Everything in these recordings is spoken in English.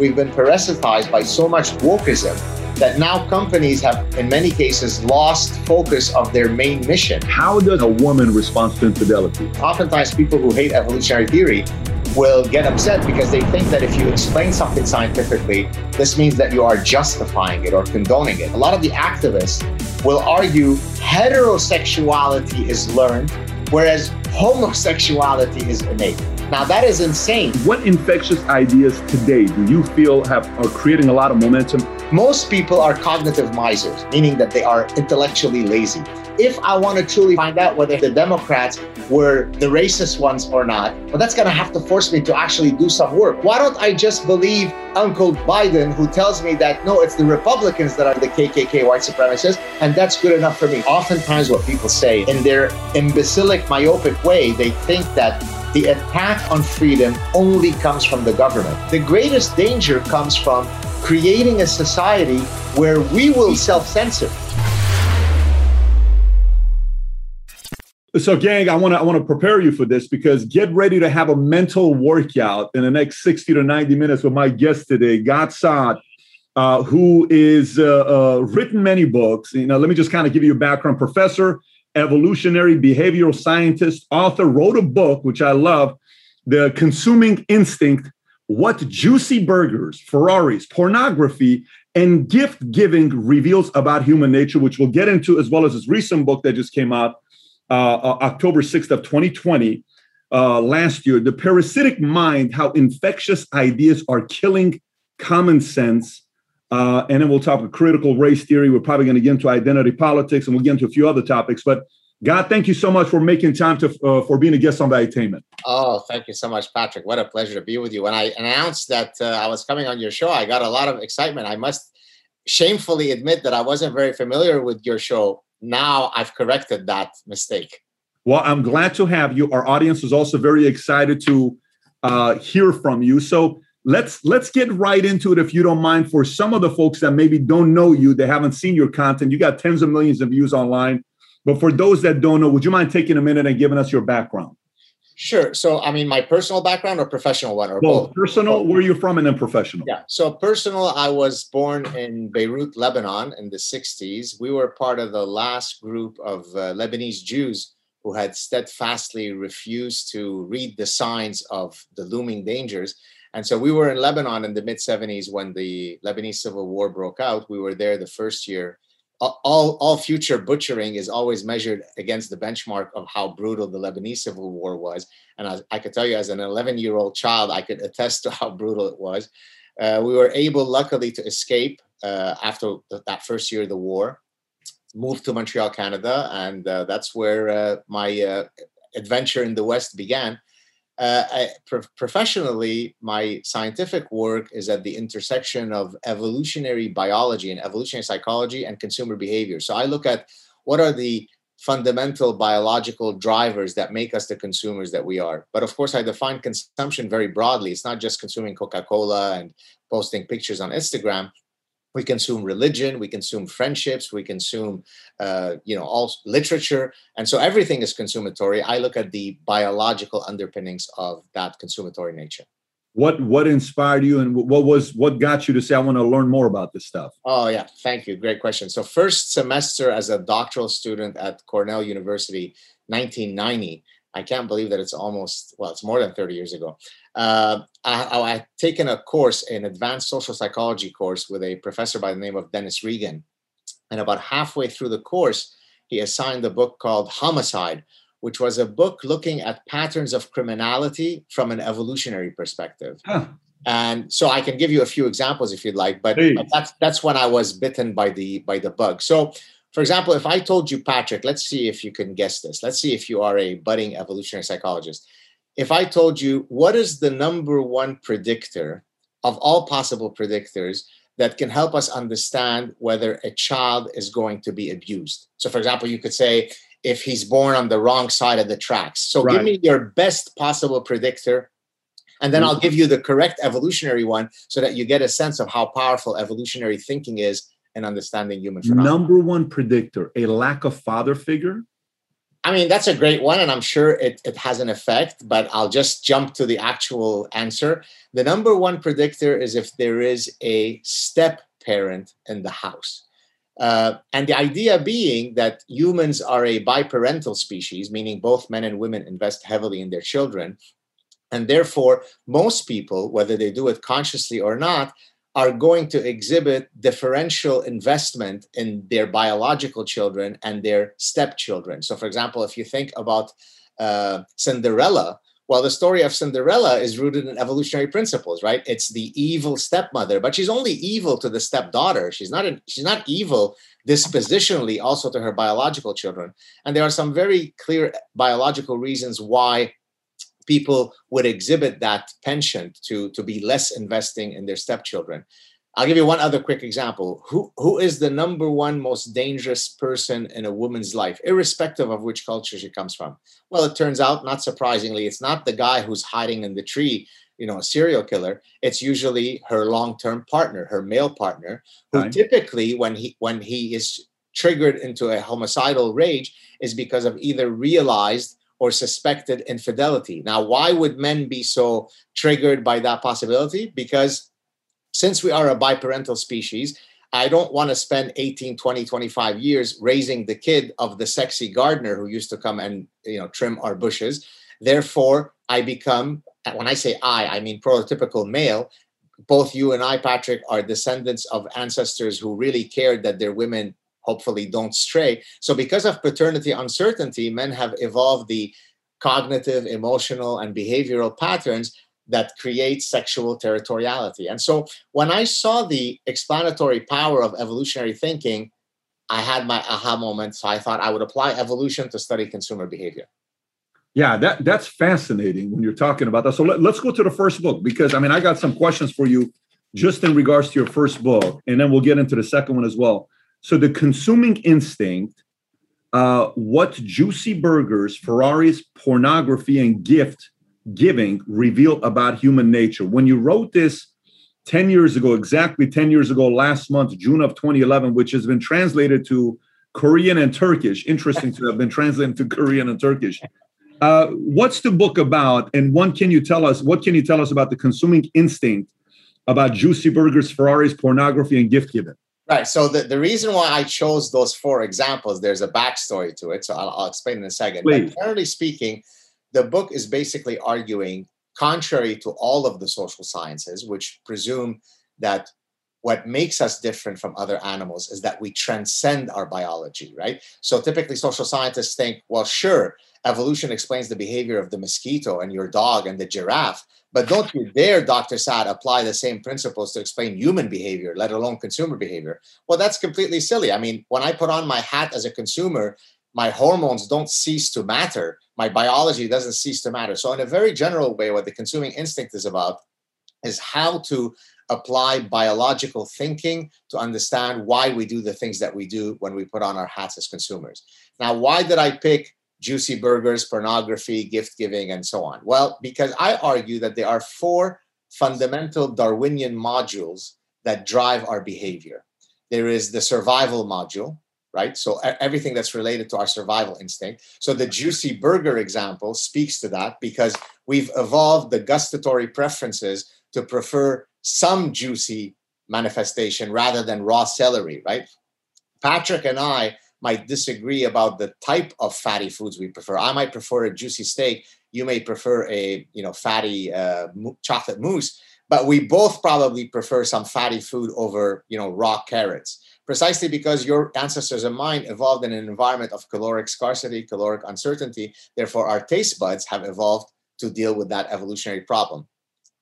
we've been parasitized by so much wokeism that now companies have, in many cases, lost focus of their main mission. How does a woman respond to infidelity? Oftentimes, people who hate evolutionary theory will get upset because they think that if you explain something scientifically, this means that you are justifying it or condoning it. A lot of the activists will argue heterosexuality is learned, whereas homosexuality is innate. Now that is insane. What infectious ideas today do you feel have are creating a lot of momentum? Most people are cognitive misers, meaning that they are intellectually lazy. If I want to truly find out whether the Democrats were the racist ones or not, well, that's going to have to force me to actually do some work. Why don't I just believe Uncle Biden, who tells me that no, it's the Republicans that are the KKK white supremacists, and that's good enough for me? Oftentimes, what people say in their imbecilic, myopic way, they think that the attack on freedom only comes from the government. The greatest danger comes from creating a society where we will self censor. So, gang, I want to I want to prepare you for this because get ready to have a mental workout in the next sixty to ninety minutes with my guest today, Gad Saad, uh, who is uh, uh, written many books. You know, let me just kind of give you a background. Professor evolutionary behavioral scientist, author, wrote a book, which I love, The Consuming Instinct What Juicy Burgers, Ferraris, Pornography, and Gift Giving Reveals About Human Nature, which we'll get into, as well as his recent book that just came out uh, uh October 6th of 2020. Uh, last year, the parasitic mind, how infectious ideas are killing common sense uh, and then we'll talk about critical race theory. We're probably going to get into identity politics, and we'll get into a few other topics. But Gad, thank you so much for making time to uh, for being a guest on Valuetainment. Oh, thank you so much, Patrick. What a pleasure to be with you. When I announced that uh, I was coming on your show, I got a lot of excitement. I must shamefully admit that I wasn't very familiar with your show. Now I've corrected that mistake. Well, I'm glad to have you. Our audience is also very excited to uh, hear from you. So let's let's get right into it if you don't mind for some of the folks that maybe don't know you they haven't seen your content. You got tens of millions of views online. But for those that don't know would you mind taking a minute and giving us your background? Sure. So i mean my personal background or professional one or both, both. personal both. where you're from and then professional. Yeah. So personal i was born in beirut lebanon in the 60s we were part of the last group of uh, lebanese jews who had steadfastly refused to read the signs of the looming dangers and so we were in Lebanon in the mid 70s when the Lebanese civil war broke out. We were there the first year. All, all future butchering is always measured against the benchmark of how brutal the Lebanese civil war was. And I, I could tell you, as an 11 year old child, I could attest to how brutal it was. Uh, we were able, luckily, to escape uh, after the, that first year of the war, moved to Montreal, Canada, and uh, that's where uh, my uh, adventure in the West began uh, I, pro- professionally, my scientific work is at the intersection of evolutionary biology and evolutionary psychology and consumer behavior. So I look at what are the fundamental biological drivers that make us the consumers that we are. But of course, I define consumption very broadly. It's not just consuming Coca Cola and posting pictures on Instagram we consume religion we consume friendships we consume uh, you know all literature and so everything is consummatory. I look at the biological underpinnings of that consummatory nature. What what inspired you and what was what got you to say i want to learn more about this stuff oh yeah. Thank you. Great question. So first semester as a doctoral student at cornell university 1990 i can't believe that it's almost well it's more than 30 years ago uh, I, I had taken a course, an advanced social psychology course with a professor by the name of Dennis Regan. And about halfway through the course, he assigned a book called Homicide, which was a book looking at patterns of criminality from an evolutionary perspective. Huh. And so I can give you a few examples if you'd like, but, but that's that's when I was bitten by the by the bug. So for example, if I told you, Patrick, let's see if you can guess this. Let's see if you are a budding evolutionary psychologist if I told you what is the number one predictor of all possible predictors that can help us understand whether a child is going to be abused. So, for example, you could say if he's born on the wrong side of the tracks. So, right. give me your best possible predictor, and then mm-hmm. I'll give you the correct evolutionary one so that you get a sense of how powerful evolutionary thinking is in understanding human phenomena. Number one predictor a lack of father figure? I mean, that's a great one, and I'm sure it, it has an effect, but I'll just jump to the actual answer. The number one predictor is if there is a step parent in the house. Uh, and the idea being that humans are a biparental species, meaning both men and women invest heavily in their children. And therefore, most people, whether they do it consciously or not, are going to exhibit differential investment in their biological children and their stepchildren. So, for example, if you think about uh, Cinderella, well, the story of Cinderella is rooted in evolutionary principles, right? It's the evil stepmother, but she's only evil to the stepdaughter. She's not an, she's not evil dispositionally also to her biological children. And there are some very clear biological reasons why people would exhibit that penchant to, to be less investing in their stepchildren. I'll give you one other quick example. Who, who is the number one most dangerous person in a woman's life, irrespective of which culture she comes from? Well, it turns out, not surprisingly, it's not the guy who's hiding in the tree, you know, a serial killer. It's usually her long-term partner, her male partner, who right. typically, when he when he is triggered into a homicidal rage, is because of either realized or suspected infidelity. Now, why would men be so triggered by that possibility? Because since we are a biparental species, I don't want to spend 18, 20, 25 years raising the kid of the sexy gardener who used to come and you know trim our bushes. Therefore, I become when I say I, I mean prototypical male. Both you and I, Patrick, are descendants of ancestors who really cared that their women hopefully don't stray. So, because of paternity uncertainty, men have evolved the cognitive, emotional, and behavioral patterns that create sexual territoriality. And so, when I saw the explanatory power of evolutionary thinking, I had my aha moment. So, I thought I would apply evolution to study consumer behavior. Yeah, that that's fascinating when you're talking about that. So let, us go to the first book because I mean I got some questions for you just in regards to your first book, and then we'll get into the second one as well. So the consuming instinct, uh, what juicy burgers, Ferraris, pornography, and gift giving reveal about human nature. When you wrote this 10 years ago, exactly 10 years ago, last month, June of 2011, which has been translated to Korean and Turkish. Interesting to have been translated to Korean and Turkish. Uh, what's the book about? And one, can you tell us what can you tell us about the consuming instinct about juicy burgers, Ferraris, pornography, and gift giving? Right. So the, the reason why I chose those four examples, there's a backstory to it. So I'll, I'll explain in a second. Please. But generally speaking, the book is basically arguing, contrary to all of the social sciences, which presume that what makes us different from other animals is that we transcend our biology, right? So typically, social scientists think, well, sure, evolution explains the behavior of the mosquito and your dog and the giraffe, but don't you dare, Dr. Saad, apply the same principles to explain human behavior, let alone consumer behavior. Well, that's completely silly. I mean, when I put on my hat as a consumer, my hormones don't cease to matter. My biology doesn't cease to matter. So, in a very general way, what the consuming instinct is about is how to apply biological thinking to understand why we do the things that we do when we put on our hats as consumers. Now, why did I pick juicy burgers, pornography, gift giving, and so on? Well, because I argue that there are four fundamental Darwinian modules that drive our behavior. There is the survival module, right? So everything that's related to our survival instinct. So the juicy burger example speaks to that because we've evolved the gustatory preferences to prefer some juicy manifestation rather than raw celery, right? Patrick and I might disagree about the type of fatty foods we prefer. I might prefer a juicy steak. You may prefer a you know fatty uh, chocolate mousse. But we both probably prefer some fatty food over you know raw carrots, precisely because your ancestors and mine evolved in an environment of caloric scarcity, caloric uncertainty. Therefore, our taste buds have evolved to deal with that evolutionary problem.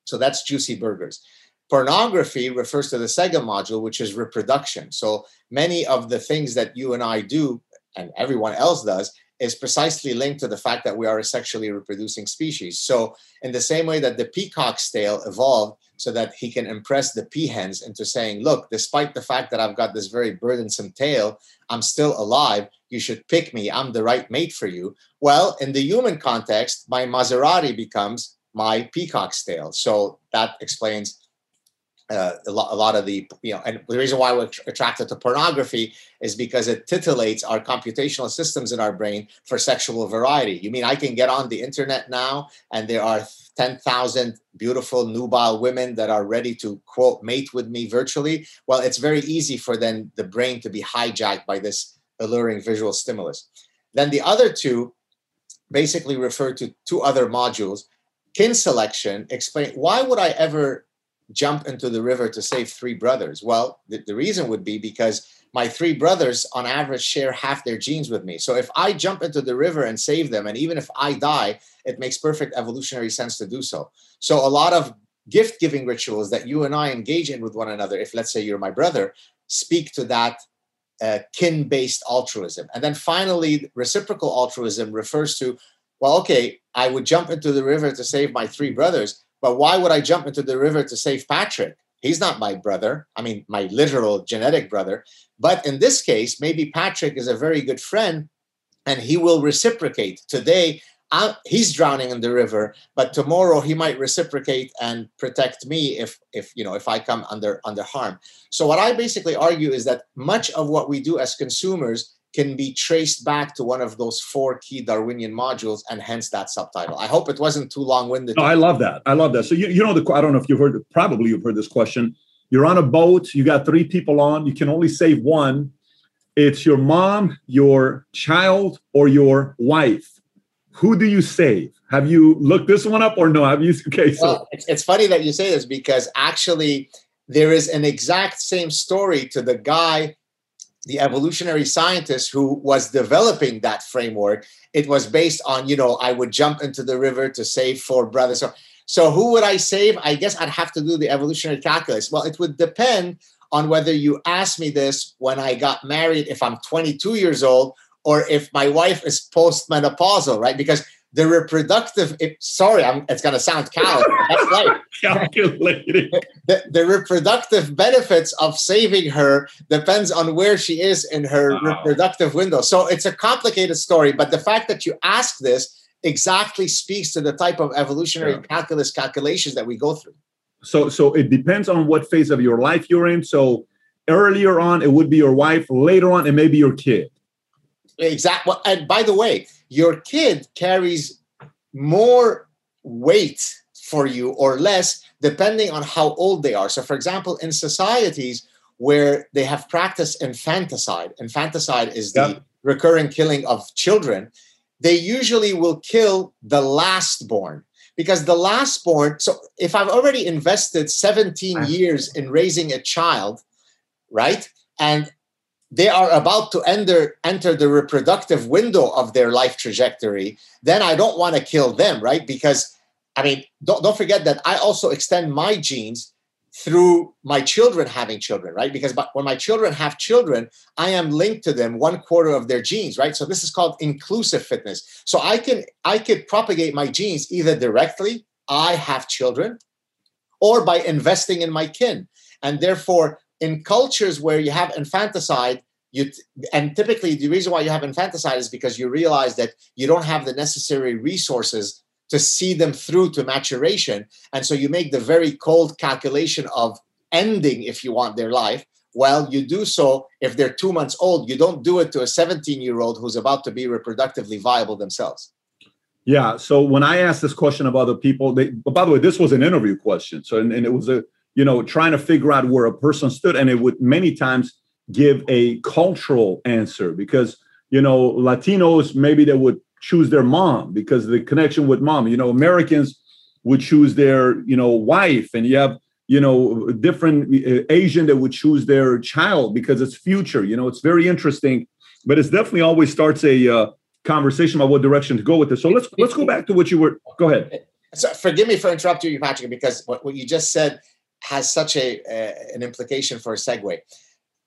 So that's juicy burgers. Pornography refers to the second module, which is reproduction. So many of the things that you and I do, and everyone else does, is precisely linked to the fact that we are a sexually reproducing species. So, in the same way that the peacock's tail evolved so that he can impress the peahens into saying, Look, despite the fact that I've got this very burdensome tail, I'm still alive. You should pick me. I'm the right mate for you. Well, in the human context, my Maserati becomes my peacock's tail. So, that explains uh, a, lot, a lot of the you know and the reason why we're attracted to pornography is because it titillates our computational systems in our brain for sexual variety. You mean i can get on the internet now and there are 10,000 beautiful nubile women that are ready to quote mate with me virtually? Well it's very easy for then the brain to be hijacked by this alluring visual stimulus. Then the other two basically refer to two other modules kin selection. Explain why would i ever jump into the river to save three brothers? Well, the, the, reason would be because my three brothers, on average, share half their genes with me. So if I jump into the river and save them, and even if I die, it makes perfect evolutionary sense to do so. So a lot of gift giving rituals that you and I engage in with one another, if let's say you're my brother, speak to that uh, kin based altruism. And then finally, reciprocal altruism refers to, well, okay, I would jump into the river to save my three brothers but why would I jump into the river to save Patrick? He's not my brother. I mean, my literal genetic brother. But in this case, maybe Patrick is a very good friend and he will reciprocate. Today, I'm, he's drowning in the river, but tomorrow he might reciprocate and protect me if, if you know, if I come under under harm. So what I basically argue is that much of what we do as consumers can be traced back to one of those four key Darwinian modules, and hence that subtitle. I hope it wasn't too long-winded. No, I love that. I love that. So you, you know the I don't know if you've heard probably you've heard this question. You're on a boat. You got three people on. You can only save one. It's your mom, your child, or your wife. Who do you save? Have you looked this one up or no? Have you? Okay, so well, it's, it's funny that you say this because actually there is an exact same story to the guy the evolutionary scientist who was developing that framework, it was based on, you know, I would jump into the river to save four brothers. So, so who would I save? I guess I'd have to do the evolutionary calculus. Well, it would depend on whether you ask me this when I got married, if I'm 22 years old, or if my wife is postmenopausal, right? Because the reproductive sorry I'm, it's going to sound callous that's right. Calculating the, the, reproductive benefits of saving her depends on where she is in her wow. reproductive window. So it's a complicated story but the fact that you ask this exactly speaks to the type of evolutionary yeah. calculus calculations that we go through. So so it depends on what phase of your life you're in. So earlier on it would be your wife later on it may be your kid. Exactly and by the way your kid carries more weight for you or less depending on how old they are. So, for example, in societies where they have practiced infanticide, infanticide is the yep. recurring killing of children, they usually will kill the last born because the last born. So, if I've already invested 17 years in raising a child, right? And they are about to enter enter the reproductive window of their life trajectory then i don't want to kill them right? Because i mean don't, don't forget that i also extend my genes through my children having children right? Because when my children have children i am linked to them one quarter of their genes right? So this is called inclusive fitness. So i can i could propagate my genes either directly i have children or by investing in my kin. And therefore in cultures where you have infanticide you and typically the reason why you have infanticide is because you realize that you don't have the necessary resources to see them through to maturation. And so you make the very cold calculation of ending if you want their life. Well you do so if they're two months old. You don't do it to a 17 year old who's about to be reproductively viable themselves. Yeah so when i asked this question of other people they but by the way this was an interview question so and, and it was a you know, trying to figure out where a person stood. And it would many times give a cultural answer because, you know, Latinos, maybe they would choose their mom because the connection with mom. You know, Americans would choose their, you know, wife. And you have, you know, different uh, Asian that would choose their child because it's future. You know, it's very interesting, but it's definitely always starts a uh, conversation about what direction to go with this. So let's let's go back to what you were. Go ahead. So forgive me for interrupting you, Patrick, because what, what you just said has such a uh, an implication for a segue.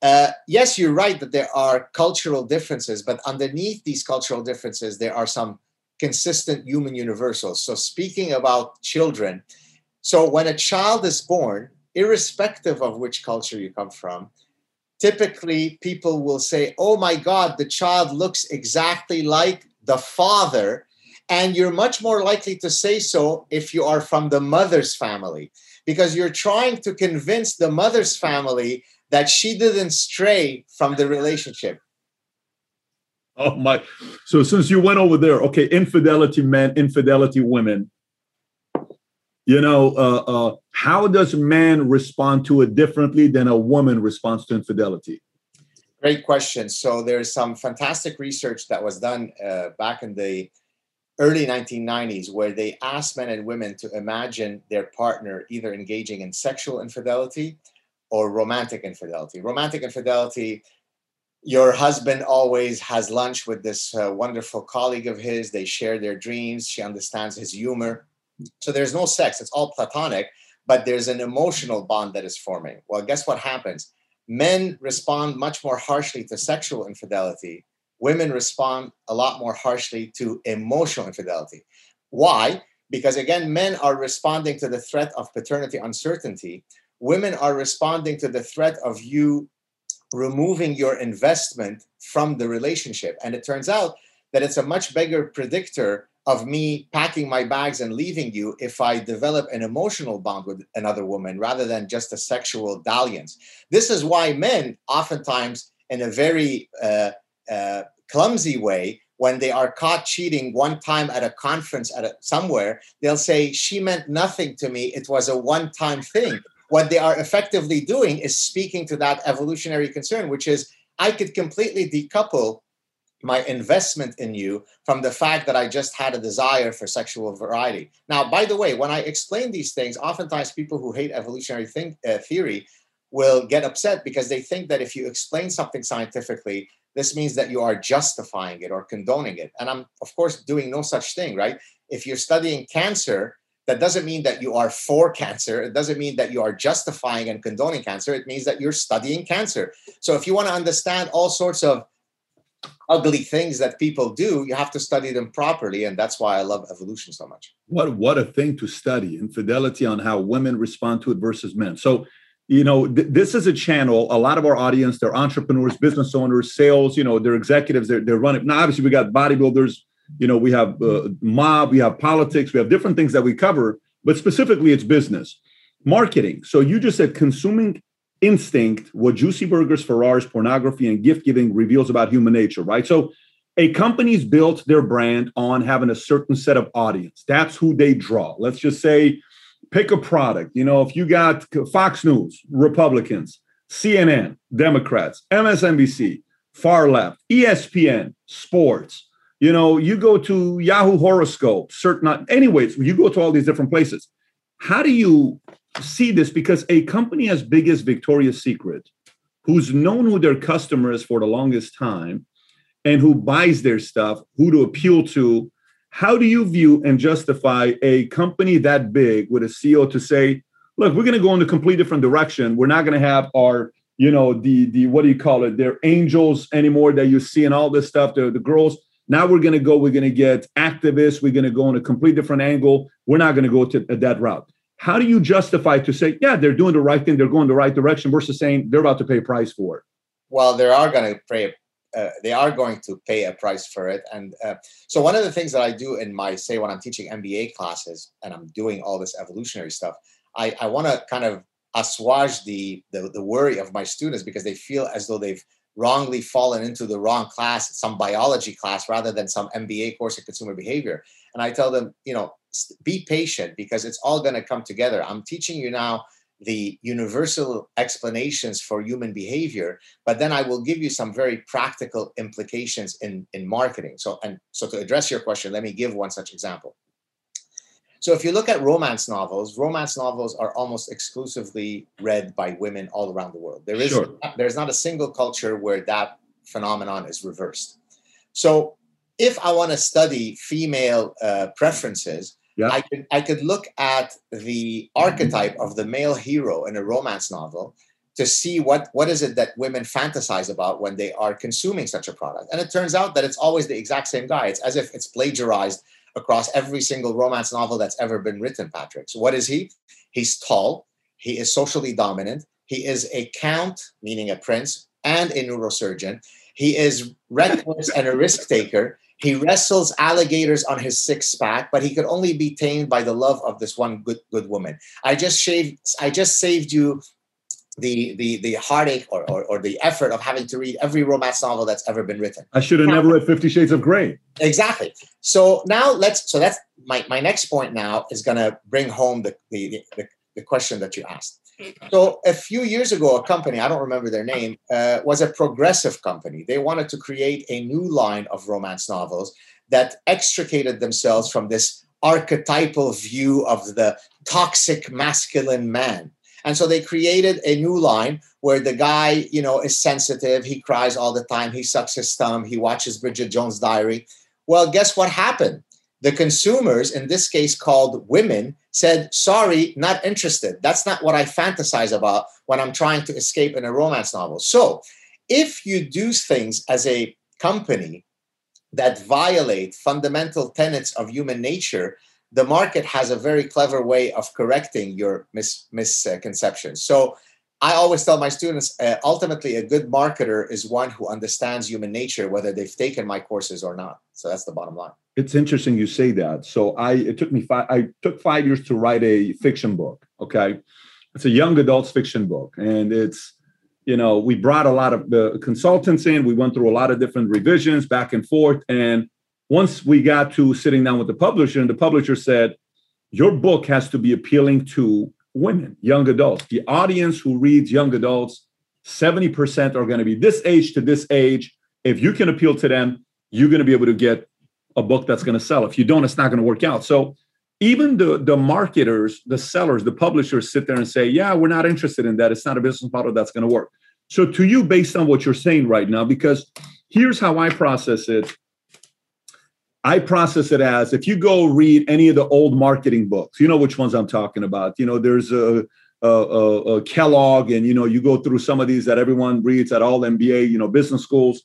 Uh, yes, you're right that there are cultural differences, but underneath these cultural differences, there are some consistent human universals. So, speaking about children, so when a child is born, irrespective of which culture you come from, typically people will say, Oh my God, the child looks exactly like the father. And you're much more likely to say so if you are from the mother's family because you're trying to convince the mother's family that she didn't stray from the relationship. Oh my! So since you went over there, okay, infidelity men, infidelity women. You know, uh, uh, how does man respond to it differently than a woman responds to infidelity? Great question. So there's some fantastic research that was done uh, back in the early 1990s where they asked men and women to imagine their partner either engaging in sexual infidelity or romantic infidelity. Romantic infidelity, your husband always has lunch with this uh, wonderful colleague of his. They share their dreams. She understands his humor. So there's no sex, it's all platonic, but there's an emotional bond that is forming. Well, guess what happens? men respond much more harshly to sexual infidelity. Women respond a lot more harshly to emotional infidelity. Why? Because again, men are responding to the threat of paternity uncertainty. Women are responding to the threat of you removing your investment from the relationship. And it turns out that it's a much bigger predictor of me packing my bags and leaving you if I develop an emotional bond with another woman rather than just a sexual dalliance. This is why men, oftentimes, in a very uh, clumsy way, when they are caught cheating one time at a conference at a, somewhere, they'll say, She meant nothing to me. It was a one time thing. What they are effectively doing is speaking to that evolutionary concern, which is I could completely decouple my investment in you from the fact that I just had a desire for sexual variety. Now, by the way, when I explain these things, oftentimes people who hate evolutionary think, uh, theory will get upset because they think that if you explain something scientifically, this means that you are justifying it or condoning it. And I'm, of course, doing no such thing, right? If you're studying cancer, that doesn't mean that you are for cancer. It doesn't mean that you are justifying and condoning cancer. It means that you're studying cancer. So if you want to understand all sorts of ugly things that people do, you have to study them properly. And that's why I love evolution so much. What what a thing to study infidelity on how women respond to it versus men. So, you know, th- this is a channel. A lot of our audience, they're entrepreneurs, business owners, sales, you know, they're executives, they're, they're running. Now, obviously, we got bodybuilders, you know, we have uh, mob, we have politics, we have different things that we cover, but specifically it's business. Marketing. So you just said consuming instinct what juicy burgers ferraris pornography and gift giving reveals about human nature right so a company's built their brand on having a certain set of audience that's who they draw let's just say pick a product. You know if you got fox news republicans cnn democrats msnbc far left espn sports. You know you go to yahoo horoscope certain anyways you go to all these different places. How do you see this? Because a company as big as Victoria's Secret, who's known who their customer is for the longest time and who buys their stuff, who to appeal to, how do you view and justify a company that big with a CEO to say, look, we're going to go in a complete different direction. We're not going to have our, you know, the the what do you call it? They're angels anymore that you see and all this stuff. The the girls. Now we're going to go. We're going to get activists. We're going to go in a complete different angle. We're not going to go to uh, that route how do you justify to say, yeah, they're doing the right thing, they're going the right direction, versus saying they're about to pay a price for it? Well, they are going to pay. Uh, they are going to pay a price for it, and uh, so one of the things that I do in my say when I'm teaching MBA classes and I'm doing all this evolutionary stuff, I, I want to kind of assuage the, the the worry of my students because they feel as though they've wrongly fallen into the wrong class, some biology class, rather than some MBA course in consumer behavior. And I tell them, you know, be patient because it's all going to come together. I'm teaching you now the universal explanations for human behavior, but then I will give you some very practical implications in, in marketing. So, and so to address your question, let me give one such example. So if you look at romance novels, romance novels are almost exclusively read by women all around the world. There is sure. there's not a single culture where that phenomenon is reversed. So if I want to study female uh, preferences, yeah. I could I could look at the archetype of the male hero in a romance novel to see what what is it that women fantasize about when they are consuming such a product. And it turns out that it's always the exact same guy. It's as if it's plagiarized across every single romance novel that's ever been written, Patrick. So, what is he? He's tall, he is socially dominant, he is a count, meaning a prince, and a neurosurgeon. He is reckless and a risk taker. He wrestles alligators on his six pack, but he could only be tamed by the love of this one good good woman. I just shaved. I just saved you the the the heartache or, or, or the effort of having to read every romance novel that's ever been written. I should have never read Fifty Shades of Grey. Exactly. So now let's. So that's my my next point. Now is going to bring home the the, the the question that you asked. So a few years ago, a company I don't remember their name uh, was a progressive company. They wanted to create a new line of romance novels that extricated themselves from this archetypal view of the toxic masculine man. And so they created a new line where the guy, you know, is sensitive. He cries all the time. He sucks his thumb. He watches Bridget Jones' Diary. Well, guess what happened? The consumers, in this case called women, said, Sorry, not interested. That's not what I fantasize about when I'm trying to escape in a romance novel. So, if you do things as a company that violate fundamental tenets of human nature, the market has a very clever way of correcting your mis- misconceptions. So, I always tell my students uh, ultimately, a good marketer is one who understands human nature, whether they've taken my courses or not. So, that's the bottom line it's interesting you say that. So I it took me five I took five years to write a fiction book. Okay. It's a young adults fiction book. And it's, you know, we brought a lot of the consultants in. We went through a lot of different revisions back and forth. And once we got to sitting down with the publisher, and the publisher said, Your book has to be appealing to women, young adults. The audience who reads young adults, 70% are going to be this age to this age. If you can appeal to them, you're going to be able to get a book that's going to sell. If you don't, it's not going to work out. So even the the marketers, the sellers, the publishers sit there and say, "Yeah, we're not interested in that. It's not a business model that's going to work." So to you, based on what you're saying right now, because here's how I process it. I process it as if you go read any of the old marketing books, you know which ones I'm talking about. You know, there's a, a, a, a Kellogg, and you know, you go through some of these that everyone reads at all MBA, you know, business schools.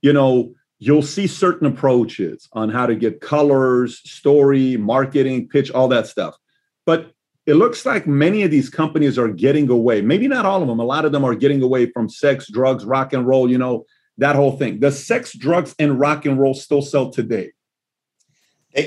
You know, you'll see certain approaches on how to get colors, story, marketing, pitch, all that stuff. But it looks like many of these companies are getting away. Maybe not all of them. A lot of them are getting away from sex, drugs, rock and roll, you know, that whole thing. Does sex, drugs, and rock and roll still sell today?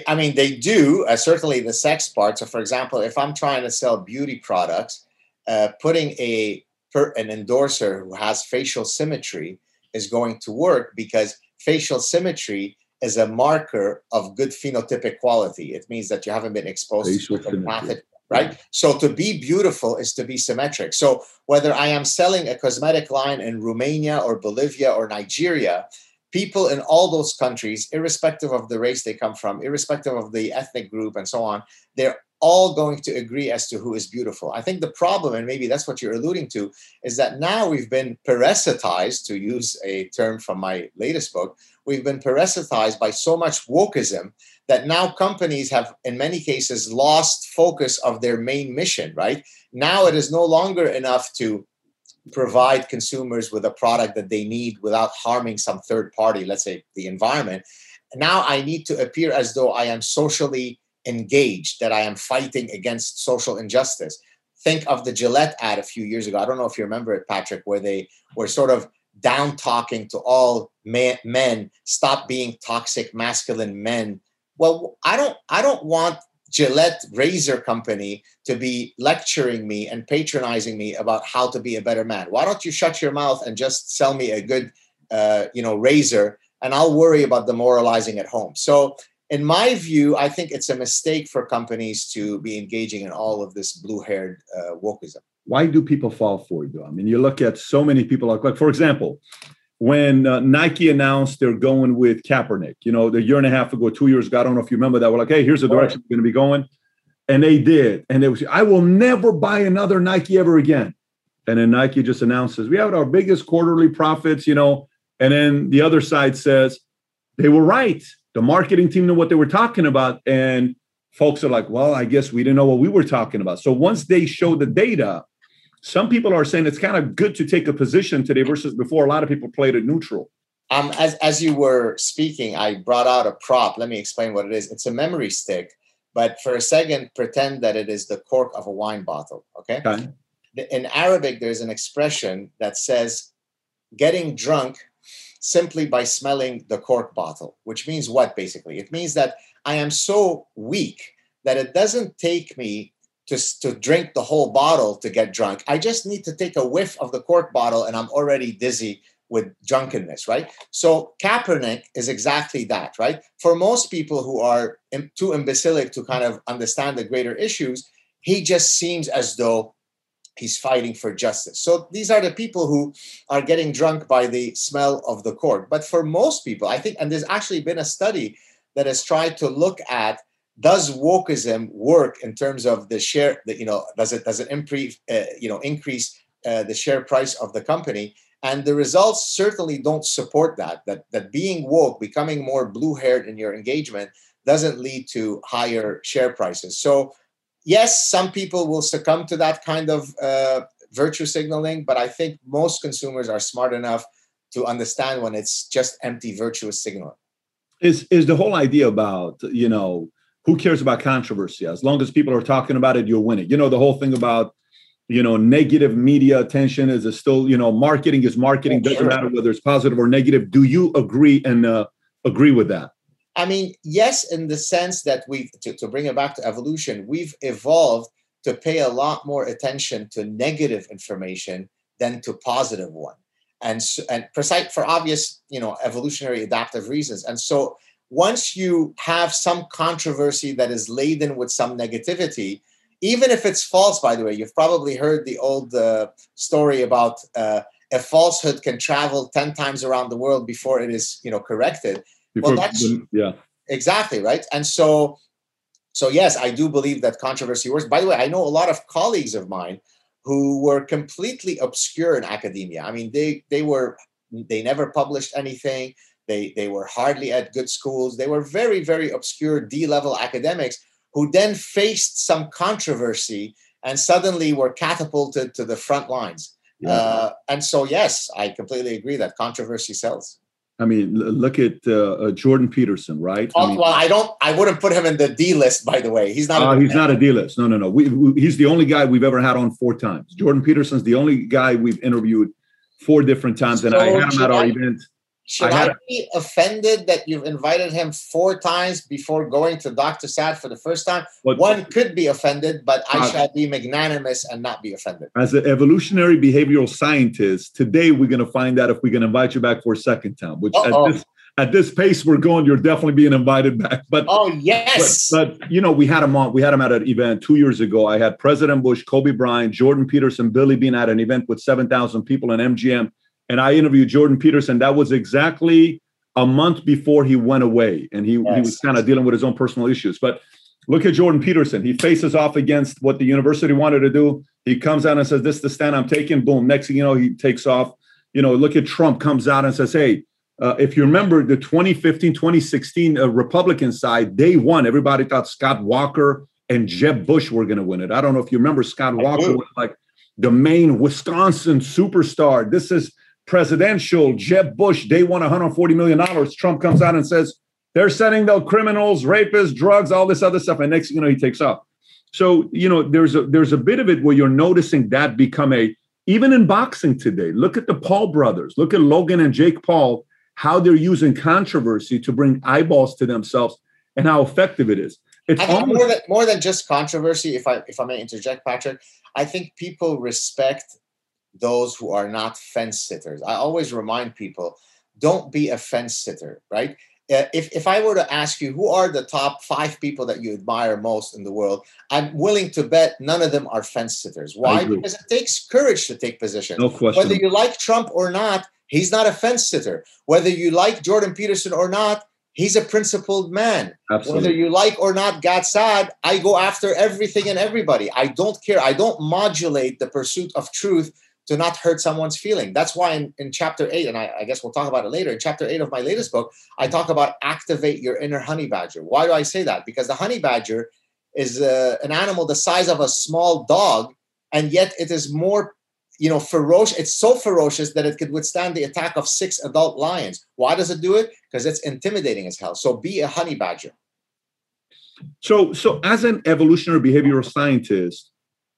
I mean, they do, uh, certainly the sex part. So, for example, if I'm trying to sell beauty products, uh, putting a an endorser who has facial symmetry is going to work because facial symmetry is a marker of good phenotypic quality. It means that you haven't been exposed facial to pathogen, right? So to be beautiful is to be symmetric. So whether I am selling a cosmetic line in Romania or Bolivia or Nigeria, people in all those countries, irrespective of the race they come from, irrespective of the ethnic group and so on, they're all going to agree as to who is beautiful. I think the problem, and maybe that's what you're alluding to, is that now we've been parasitized, to use a term from my latest book, we've been parasitized by so much wokeism that now companies have, in many cases, lost focus of their main mission, right? Now it is no longer enough to provide consumers with a product that they need without harming some third party, let's say the environment. Now I need to appear as though I am socially engaged, that I am fighting against social injustice. Think of the Gillette ad a few years ago. I don't know if you remember it, Patrick, where they were sort of down talking to all men, stop being toxic masculine men. Well, I don't I don't want Gillette razor company to be lecturing me and patronizing me about how to be a better man. Why don't you shut your mouth and just sell me a good, uh, you know, razor, and I'll worry about the moralizing at home. So in my view, I think it's a mistake for companies to be engaging in all of this blue-haired uh, wokeism. Why do people fall for it, though? I mean, you look at so many people. Like, for example, when uh, Nike announced they're going with Kaepernick, you know, the year and a half ago, two years ago, I don't know if you remember that. We're like, hey, here's the direction we're going to be going, and they did, and it was, I will never buy another Nike ever again. And then Nike just announces we have our biggest quarterly profits, you know, and then the other side says they were right the marketing team knew what they were talking about and folks are like well i guess we didn't know what we were talking about. So once they show the data some people are saying it's kind of good to take a position today versus before. A lot of people played it neutral. Um, as, as you were speaking i brought out a prop. Let me explain what it is. It's a memory stick but for a second pretend that it is the cork of a wine bottle okay, okay. in arabic there's an expression that says getting drunk simply by smelling the cork bottle, which means what basically? It means that I am so weak that it doesn't take me to, to drink the whole bottle to get drunk. I just need to take a whiff of the cork bottle and I'm already dizzy with drunkenness, right? So Kaepernick is exactly that, right? For most people who are too imbecilic to kind of understand the greater issues, he just seems as though he's fighting for justice. So these are the people who are getting drunk by the smell of the court. But for most people, I think, and there's actually been a study that has tried to look at does wokeism work in terms of the share that you know does it does it increase uh, you know increase uh, the share price of the company and the results certainly don't support that that that being woke becoming more blue haired in your engagement doesn't lead to higher share prices so yes some people will succumb to that kind of uh, virtue signaling but i think most consumers are smart enough to understand when it's just empty virtuous signaling. Is is the whole idea about you know who cares about controversy? As long as people are talking about it you'll win it. You know the whole thing about you know negative media attention is still you know marketing is marketing doesn't matter whether it's positive or negative. Do you agree and uh, agree with that i mean yes in the sense that we to, to bring it back to evolution we've evolved to pay a lot more attention to negative information than to positive one and so, and precise for obvious you know evolutionary adaptive reasons and so once you have some controversy that is laden with some negativity even if it's false, by the way, you've probably heard the old uh, story about uh, a falsehood can travel 10 times around the world before it is, you know, corrected. Before, well, that's, yeah. Exactly, right? And so, so yes, I do believe that controversy works. By the way, I know a lot of colleagues of mine who were completely obscure in academia. I mean, they they were they never published anything. They they were hardly at good schools. They were very very obscure D level academics who then faced some controversy and suddenly were catapulted to the front lines. Yeah. Uh, and so, yes, I completely agree that controversy sells. I mean, look at uh, uh, Jordan Peterson, right? Oh, I mean, well, I don't. I wouldn't put him in the D list, by the way. He's not. Uh, he's not a D list. No, no, no. We, we, he's the only guy we've ever had on four times. Jordan Peterson's the only guy we've interviewed four different times, so and I had him at our I, event. Should I, I be offended that you've invited him four times before going to Dr. Saad for the first time? But, One could be offended, but I uh, shall be magnanimous and not be offended. As an evolutionary behavioral scientist, today we're going to find out if we can invite you back for a second time, which at this, at this pace we're going, you're definitely being invited back. But oh yes, but, but, you know we had him on. We had him at an event two years ago. I had President Bush, Kobe Bryant, Jordan Peterson, Billy Beane at an event with seven thousand people in MGM and I interviewed Jordan Peterson. That was exactly a month before he went away, and he, yes. he was kind of dealing with his own personal issues. But look at Jordan Peterson. He faces off against what the university wanted to do. He comes out and says, "This is the stand I'm taking." Boom. Next thing you know, he takes off. You know, look at Trump comes out and says, "Hey." Uh, if you remember the 2015 2016 uh, Republican side, day one, everybody thought Scott Walker and Jeb Bush were going to win it. I don't know if you remember Scott Walker was like the main Wisconsin superstar. This is presidential, Jeb Bush, day one, $140 million. Trump comes out and says, they're sending the criminals, rapists, drugs, all this other stuff. And next you know, he takes off. So, you know, there's a there's a bit of it where you're noticing that become a even in boxing today. Look at the Paul brothers, look at Logan and Jake Paul, how they're using controversy to bring eyeballs to themselves and how effective it is. It's I think almost, more than more than just controversy, if I if I may interject, Patrick, I think people respect those who are not fence sitters. I always remind people don't be a fence sitter, right? Uh, if, if I were to ask you who are the top five people that you admire most in the world, I'm willing to bet none of them are fence sitters. Why? Because it takes courage to take position. No question. Whether you like Trump or not, he's not a fence sitter. Whether you like Jordan Peterson or not, he's a principled man. Absolutely. Whether you like or not Gad Saad, I go after everything and everybody. I don't care. I don't modulate the pursuit of truth to not hurt someone's feeling. That's why in, in chapter eight, and I, I, guess we'll talk about it later, in chapter eight of my latest book, I talk about activate your inner honey badger. Why do I say that? Because the honey badger is uh, an animal the size of a small dog, and yet it is more, you know, ferocious. It's so ferocious that it could withstand the attack of six adult lions. Why does it do it? Because it's intimidating as hell. So be a honey badger. So, so as an evolutionary behavioral scientist,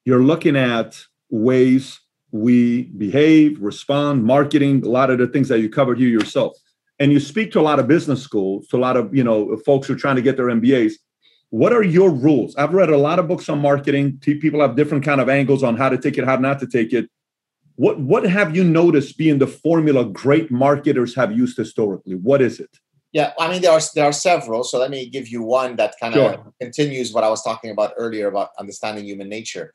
you're looking at ways we behave, respond, marketing, a lot of the things that you covered here yourself. And you speak to a lot of business schools, to a lot of you know folks who are trying to get their MBAs. What are your rules? I've read a lot of books on marketing. People have different kind of angles on how to take it, how not to take it. What what have you noticed being the formula great marketers have used historically? What is it? Yeah, I mean there are there are several. So let me give you one that kind of sure. continues what I was talking about earlier about understanding human nature.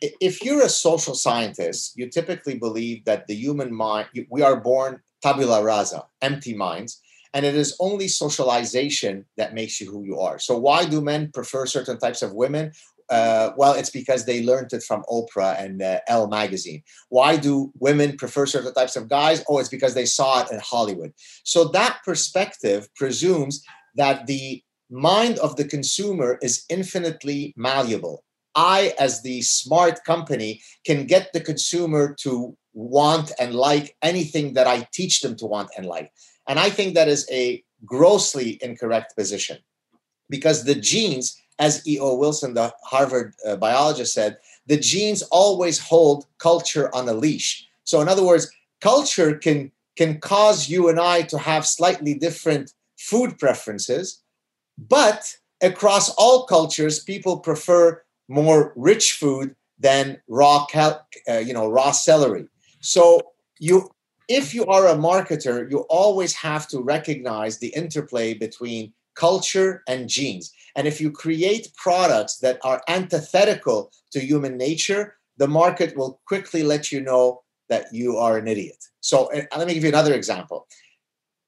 If you're a social scientist, you typically believe that the human mind we are born tabula rasa, empty minds, and it is only socialization that makes you who you are. So why do men prefer certain types of women? Uh, well, it's because they learned it from Oprah and uh, Elle magazine. Why do women prefer certain types of guys? Oh, it's because they saw it in Hollywood. So that perspective presumes that the mind of the consumer is infinitely malleable. I, as the smart company, can get the consumer to want and like anything that I teach them to want and like. And I think that is a grossly incorrect position because the genes, as E.O. Wilson, the Harvard uh, biologist, said, the genes always hold culture on a leash. So, in other words, culture can, can cause you and I to have slightly different food preferences, but across all cultures, people prefer more rich food than raw, cal- uh, you know, raw celery. So you, if you are a marketer, you always have to recognize the interplay between culture and genes. And if you create products that are antithetical to human nature, the market will quickly let you know that you are an idiot. So let me give you another example.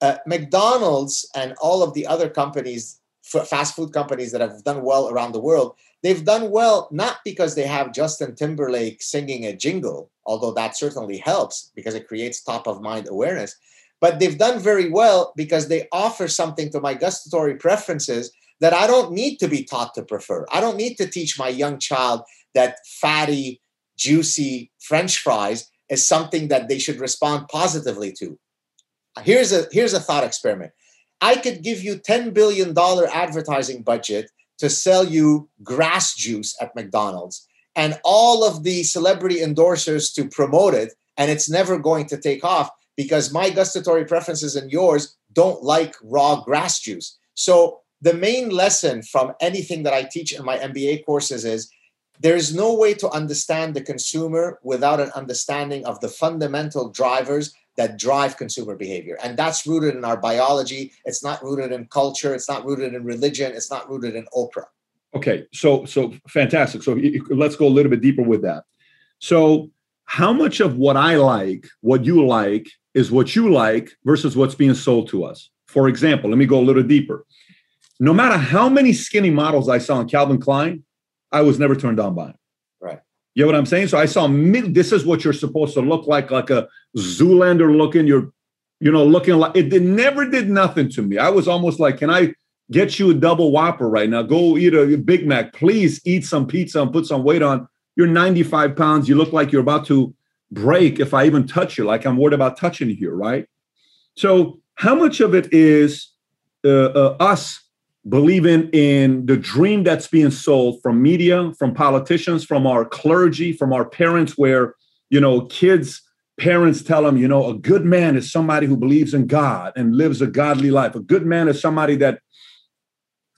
Uh, McDonald's and all of the other companies, fast food companies that have done well around the world, they've done well not because they have Justin Timberlake singing a jingle, although that certainly helps because it creates top of mind awareness. But they've done very well because they offer something to my gustatory preferences that I don't need to be taught to prefer. I don't need to teach my young child that fatty, juicy French fries is something that they should respond positively to. Here's a here's a thought experiment. I could give you $10 billion advertising budget to sell you grass juice at McDonald's and all of the celebrity endorsers to promote it, and it's never going to take off because my gustatory preferences and yours don't like raw grass juice. So, the main lesson from anything that I teach in my MBA courses is there is no way to understand the consumer without an understanding of the fundamental drivers that drive consumer behavior. And that's rooted in our biology. It's not rooted in culture. It's not rooted in religion. It's not rooted in Oprah. Okay, so so fantastic. So let's go a little bit deeper with that. So how much of what I like, what you like, is what you like versus what's being sold to us? For example, let me go a little deeper. No matter how many skinny models I saw in Calvin Klein, I was never turned on by them. You know what I'm saying? So I saw this is what you're supposed to look like, like a Zoolander looking. You're, you know, looking like it did, never did nothing to me. I was almost like, can I get you a double whopper right now? Go eat a Big Mac. Please eat some pizza and put some weight on. You're 95 pounds. You look like you're about to break if I even touch you, like I'm worried about touching you right? So, how much of it is uh, uh, us believing in the dream that's being sold from media, from politicians, from our clergy, from our parents, where, you know, kids, parents tell them, you know, a good man is somebody who believes in God and lives a godly life. A good man is somebody that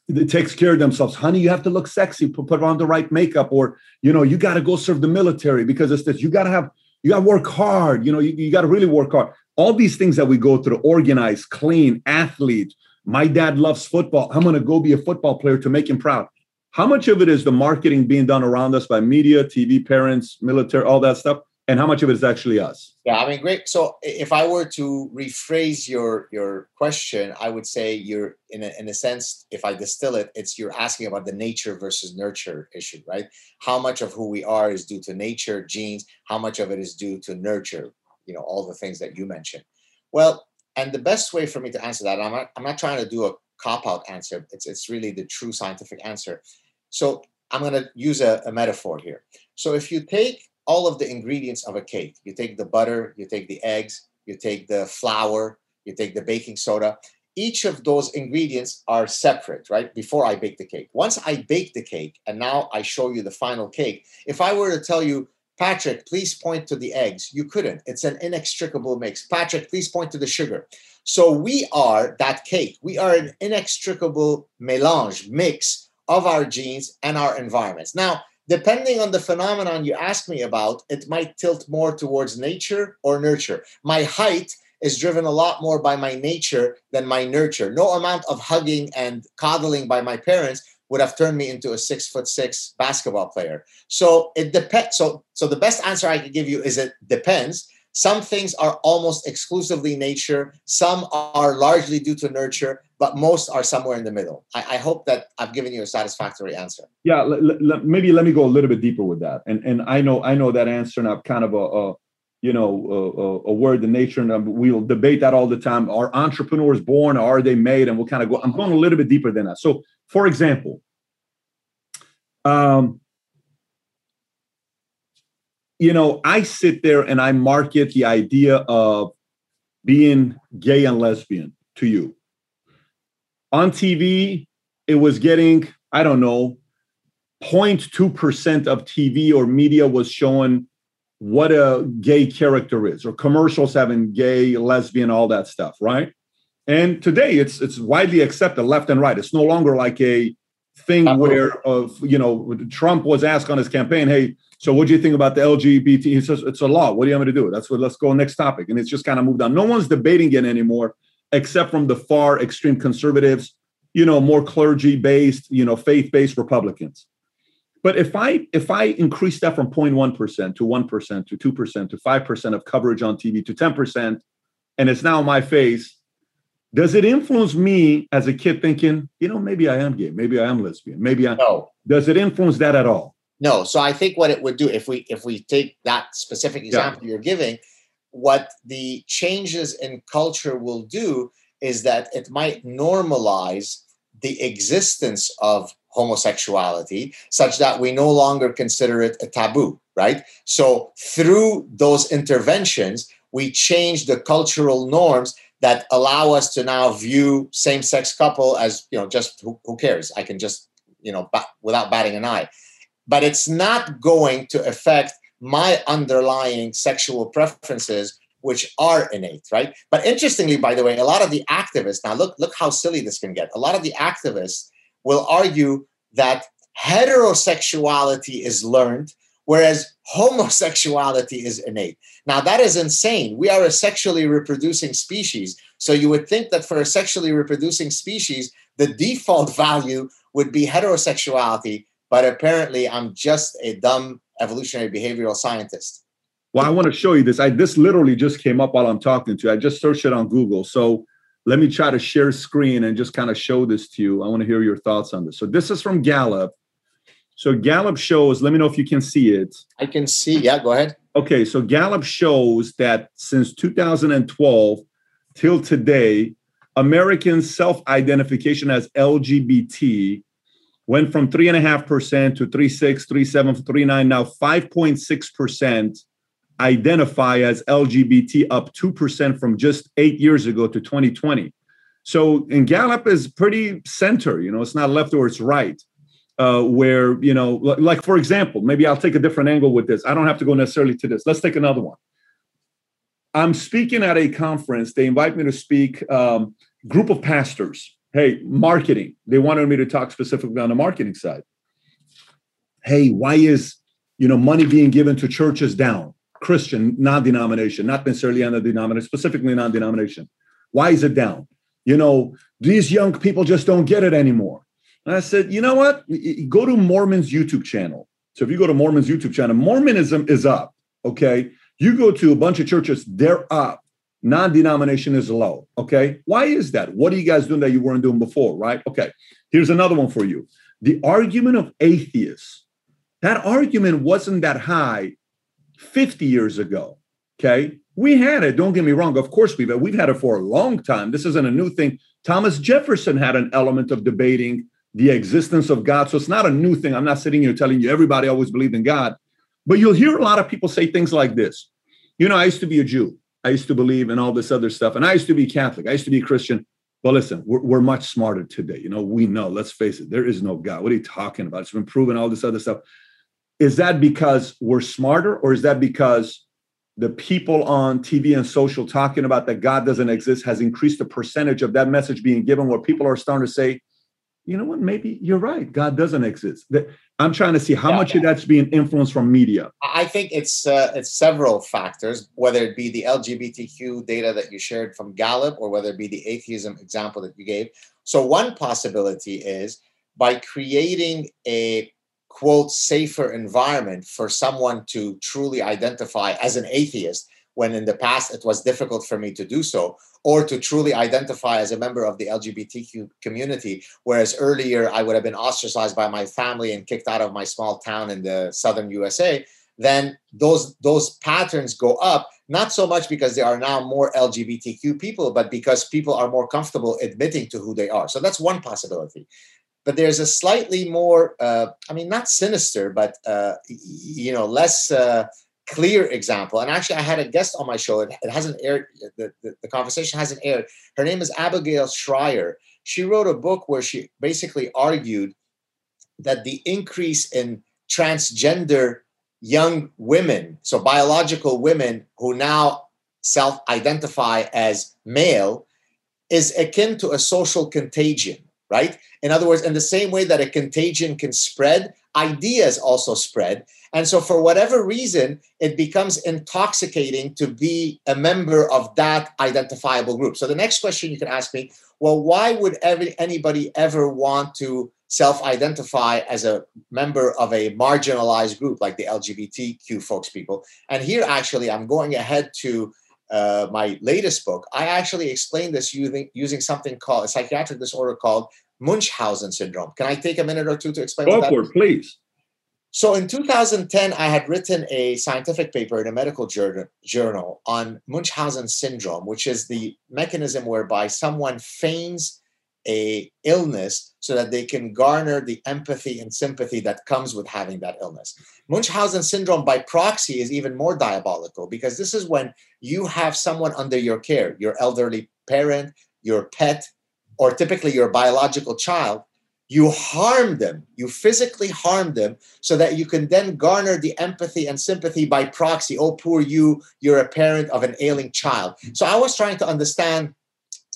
that takes care of themselves. Honey, you have to look sexy, put, put on the right makeup, or you know, you got to go serve the military because it's this. You got to have, you got to work hard. You know, you, you got to really work hard. All these things that we go through, organized, clean, athlete, my dad loves football. I'm going to go be a football player to make him proud. How much of it is the marketing being done around us by media, TV, parents, military, all that stuff? And how much of it is actually us? Yeah, I mean, great. So if I were to rephrase your your question, I would say you're in a, in a sense, if I distill it, it's you're asking about the nature versus nurture issue, right? How much of who we are is due to nature, genes? How much of it is due to nurture? You know, all the things that you mentioned. Well, and the best way for me to answer that, I'm not, I'm not trying to do a cop out answer. It's, it's really the true scientific answer. So I'm going to use a, a metaphor here. So if you take all of the ingredients of a cake, you take the butter, you take the eggs, you take the flour, you take the baking soda, each of those ingredients are separate, right? Before I bake the cake. Once I bake the cake and now I show you the final cake, if I were to tell you Patrick, please point to the eggs. You couldn't. It's an inextricable mix. Patrick, please point to the sugar. So we are that cake. We are an inextricable melange, mix of our genes and our environments. Now, depending on the phenomenon you ask me about, it might tilt more towards nature or nurture. My height is driven a lot more by my nature than my nurture. No amount of hugging and coddling by my parents would have turned me into a six foot six basketball player. So it depends. So so the best answer I can give you is it depends. Some things are almost exclusively nature. Some are largely due to nurture, but most are somewhere in the middle. I, I hope that I've given you a satisfactory answer. Yeah, l- l- maybe let me go a little bit deeper with that. And and I know I know that answer, and I've kind of a, a you know a, a, word the nature and we'll debate that all the time. Are entrepreneurs born or are they made? And we'll kind of go i'm going a little bit deeper than that. So for example um, you know i sit there and i market the idea of being gay and lesbian to you. On tv it was getting i don't know 0.2% of tv or media was showing what a gay character is, or commercials having gay, lesbian, all that stuff, right? And today it's it's widely accepted left and right. It's no longer like a thing where of you know Trump was asked on his campaign, hey, so what do you think about the LGBT? He says it's a law. What do you want me to do? That's what let's go next topic. And it's just kind of moved on. No one's debating it anymore, except from the far extreme conservatives, you know, more clergy based, you know, faith based Republicans. But if I if I increase that from 0.1% to 1% to 2% to 5% of coverage on TV to 10%, and it's now my face, does it influence me as a kid thinking, you know, maybe I am gay, maybe I am lesbian, maybe I no. does it influence that at all? No. So I think what it would do if we if we take that specific example yeah. you're giving, what the changes in culture will do is that it might normalize the existence of homosexuality such that we no longer consider it a taboo, right? So through those interventions, we change the cultural norms that allow us to now view same-sex couple as you know just who, who cares? I can just you know ba- without batting an eye. But it's not going to affect my underlying sexual preferences which are innate right? But interestingly by the way a lot of the activists now look look how silly this can get. A lot of the activists will argue that heterosexuality is learned, whereas homosexuality is innate. Now, that is insane. We are a sexually reproducing species. So you would think that for a sexually reproducing species, the default value would be heterosexuality. But apparently, I'm just a dumb evolutionary behavioral scientist. Well, I want to show you this. I this literally just came up while I'm talking to you. I just searched it on Google. So let me try to share screen and just kind of show this to you. I want to hear your thoughts on this. So this is from Gallup. So Gallup shows, let me know if you can see it. I can see. Yeah, go ahead. Okay, so Gallup shows that since 2012 till today, Americans' self-identification as LGBT went from three and a half percent to three six, three seven, three nine, now 5.6 percent identify as LGBT, up 2% from just eight years ago to 2020. So, and Gallup is pretty center, you know, it's not left or it's right. Uh, where, you know, like for example, maybe I'll take a different angle with this. I don't have to go necessarily to this. Let's take another one. I'm speaking at a conference. They invite me to speak, um, group of pastors. Hey, marketing. They wanted me to talk specifically on the marketing side. Hey, why is you know money being given to churches down? Christian, non-denomination, not necessarily on the denomination, specifically non-denomination. Why is it down? You know, these young people just don't get it anymore. And I said, you know what? Go to Mormon's YouTube channel. So if you go to Mormon's YouTube channel, Mormonism is up. Okay. You go to a bunch of churches, they're up. Non-denomination is low. Okay. Why is that? What are you guys doing that you weren't doing before? Right. Okay. Here's another one for you. The argument of atheists. That argument wasn't that high 50 years ago. Okay. We had it. Don't get me wrong. Of course, we've we've had it for a long time. This isn't a new thing. Thomas Jefferson had an element of debating the existence of God. So it's not a new thing. I'm not sitting here telling you everybody always believed in God, but you'll hear a lot of people say things like this. You know, I used to be a Jew. I used to believe in all this other stuff. And I used to be Catholic. I used to be Christian. Well, listen, we're, we're much smarter today. You know, we know, let's face it, there is no God. What are you talking about? It's been proven all this other stuff. Is that because we're smarter or is that because the people on TV and social talking about that God doesn't exist has increased the percentage of that message being given where people are starting to say, you know what, maybe you're right. God doesn't exist. I'm trying to see how yeah, much yeah. of that's being influenced from media. I think it's uh, it's several factors, whether it be the LGBTQ data that you shared from Gallup or whether it be the atheism example that you gave. So one possibility is by creating a quote safer environment for someone to truly identify as an atheist when in the past it was difficult for me to do so or to truly identify as a member of the lgbtq community whereas earlier i would have been ostracized by my family and kicked out of my small town in the southern usa then those those patterns go up not so much because there are now more lgbtq people but because people are more comfortable admitting to who they are. So that's one possibility but there's a slightly more uh, i mean not sinister but uh, you know less uh, clear example. And actually i had a guest on my show. It, it hasn't aired the, the, the, conversation hasn't aired. Her name is abigail shrier she wrote a book where she basically argued that the increase in transgender young women so biological women who now self-identify as male is akin to a social contagion right? In other words, in the same way that a contagion can spread, ideas also spread. And so, for whatever reason, it becomes intoxicating to be a member of that identifiable group. So, the next question you can ask me well, why would every, anybody ever want to self identify as a member of a marginalized group like the LGBTQ folks people? And here, actually, I'm going ahead to uh, my latest book, I actually explain this using, using something called a psychiatric disorder called Munchausen syndrome. Can I take a minute or two to explain? Go for it, please. So in 2010, I had written a scientific paper in a medical journal, journal on Munchausen syndrome, which is the mechanism whereby someone feigns a illness so that they can garner the empathy and sympathy that comes with having that illness. Munchausen syndrome by proxy is even more diabolical because this is when you have someone under your care, your elderly parent, your pet, or typically your biological child, you harm them, you physically harm them, so that you can then garner the empathy and sympathy by proxy. Oh, poor you, you're a parent of an ailing child. So I was trying to understand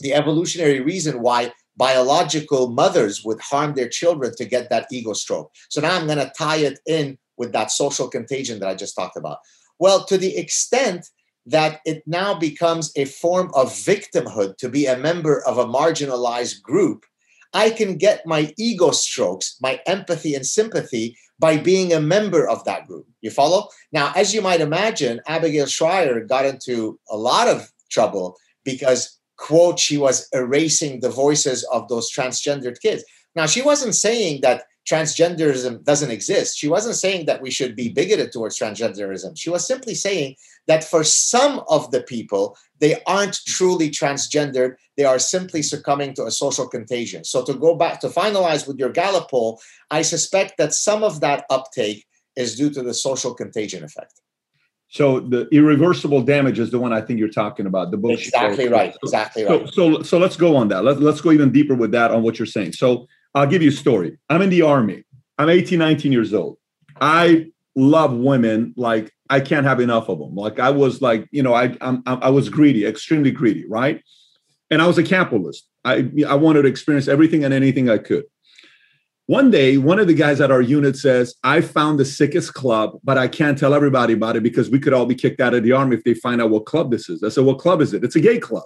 the evolutionary reason why biological mothers would harm their children to get that ego stroke. So now I'm going to tie it in with that social contagion that I just talked about. Well, to the extent that it now becomes a form of victimhood to be a member of a marginalized group, I can get my ego strokes, my empathy and sympathy by being a member of that group. You follow? Now, as you might imagine, Abigail Shrier got into a lot of trouble because, quote, she was erasing the voices of those transgendered kids. Now, she wasn't saying that transgenderism doesn't exist. She wasn't saying that we should be bigoted towards transgenderism. She was simply saying that for some of the people, they aren't truly transgendered. They are simply succumbing to a social contagion. So, to go back to finalize with your Gallup poll, I suspect that some of that uptake is due to the social contagion effect. So the irreversible damage is the one I think you're talking about. The book. Exactly right. Exactly right. So, so, so let's go on that. Let's let's go even deeper with that on what you're saying. So I'll give you a story. I'm in the army. I'm 18, 19 years old. I love women like I can't have enough of them. Like I was like, you know, I I'm, I was greedy, extremely greedy, right? And I was a capitalist. I I wanted to experience everything and anything I could. One day, one of the guys at our unit says, I found the sickest club, but I can't tell everybody about it because we could all be kicked out of the army if they find out what club this is. I said, What club is it? It's a gay club.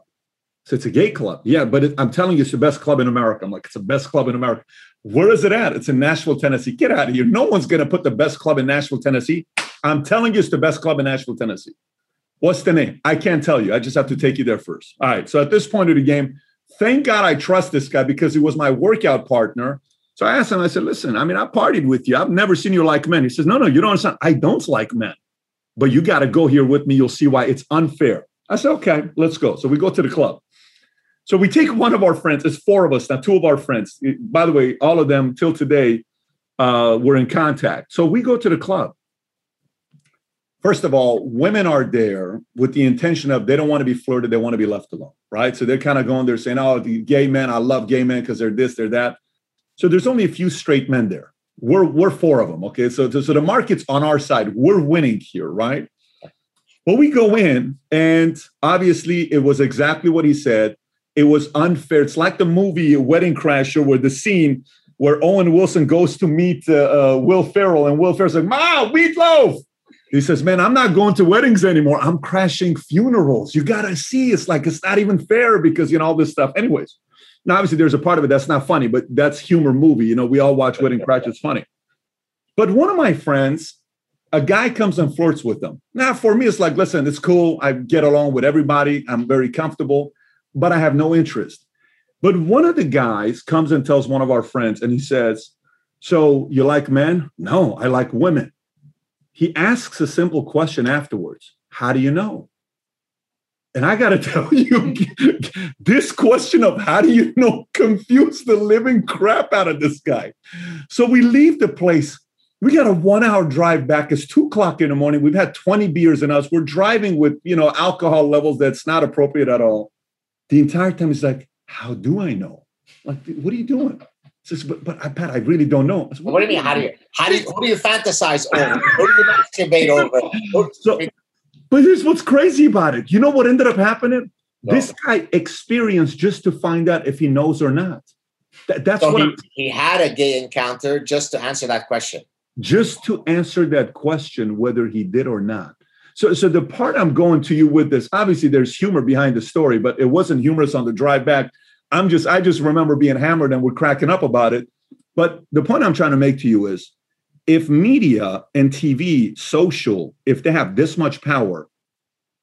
So it's a gay club. Yeah, but it, I'm telling you, it's the best club in America. I'm like, it's the best club in America. Where is it at? It's in Nashville, Tennessee. Get out of here. No one's going to put the best club in Nashville, Tennessee. I'm telling you, it's the best club in Nashville, Tennessee. What's the name? I can't tell you. I just have to take you there first. All right. So at this point of the game, thank God I trust this guy because he was my workout partner. So I asked him, I said, listen, I mean, I partied with you. I've never seen you like men. He says, no, no, you don't understand. I don't like men, but you got to go here with me. You'll see why it's unfair. I said, okay, let's go. So we go to the club. So we take one of our friends. It's four of us now. Two of our friends. By the way, all of them till today uh, were in contact. So we go to the club. First of all, women are there with the intention of they don't want to be flirted, they want to be left alone, right? So they're kind of going there saying, "Oh, the gay men, I love gay men because they're this, they're that." So there's only a few straight men there. we're we're four of them. Okay, so so the market's on our side. We're winning here, right? Well, we go in, and obviously it was exactly what he said. It was unfair. It's like the movie Wedding Crasher, where the scene where Owen Wilson goes to meet uh, uh, Will Ferrell, and Will Ferrell's like, "Ma, meatloaf." He says, "Man, I'm not going to weddings anymore. I'm crashing funerals. You gotta see. It's like it's not even fair because you know all this stuff." Anyways, now obviously there's a part of it that's not funny, but that's humor movie. You know, we all watch Wedding Crash. It's funny. But one of my friends a guy comes and flirts with them. Now, for me, it's like, listen, it's cool. I get along with everybody. I'm very comfortable, but I have no interest. But one of the guys comes and tells one of our friends, and he says, So you like men? No, I like women. He asks a simple question afterwards How do you know? And I got to tell you, this question of how do you know confused the living crap out of this guy. So we leave the place we got a one hour drive back. It's two o'clock in the morning. We've had 20 beers in us. We're driving with, you know, alcohol levels that's not appropriate at all. The entire time he's like, how do I know? Like, what are you doing? Says, but, but Pat, I really don't know. What, what, do you mean? How do you, how do you, what do you fantasize over? what do you masturbate over? So, but here's what's crazy about it. You know what ended up happening? No. This guy experienced just to find out if he knows or not. That, that's so what he, he had a gay encounter just to answer that question just to answer that question whether he did or not. So, so the part I'm going to you with this, obviously there's humor behind the story, but it wasn't humorous on the drive back. I'm just, I just remember being hammered and we're cracking up about it. But the point I'm trying to make to you is if media and TV, social, if they have this much power,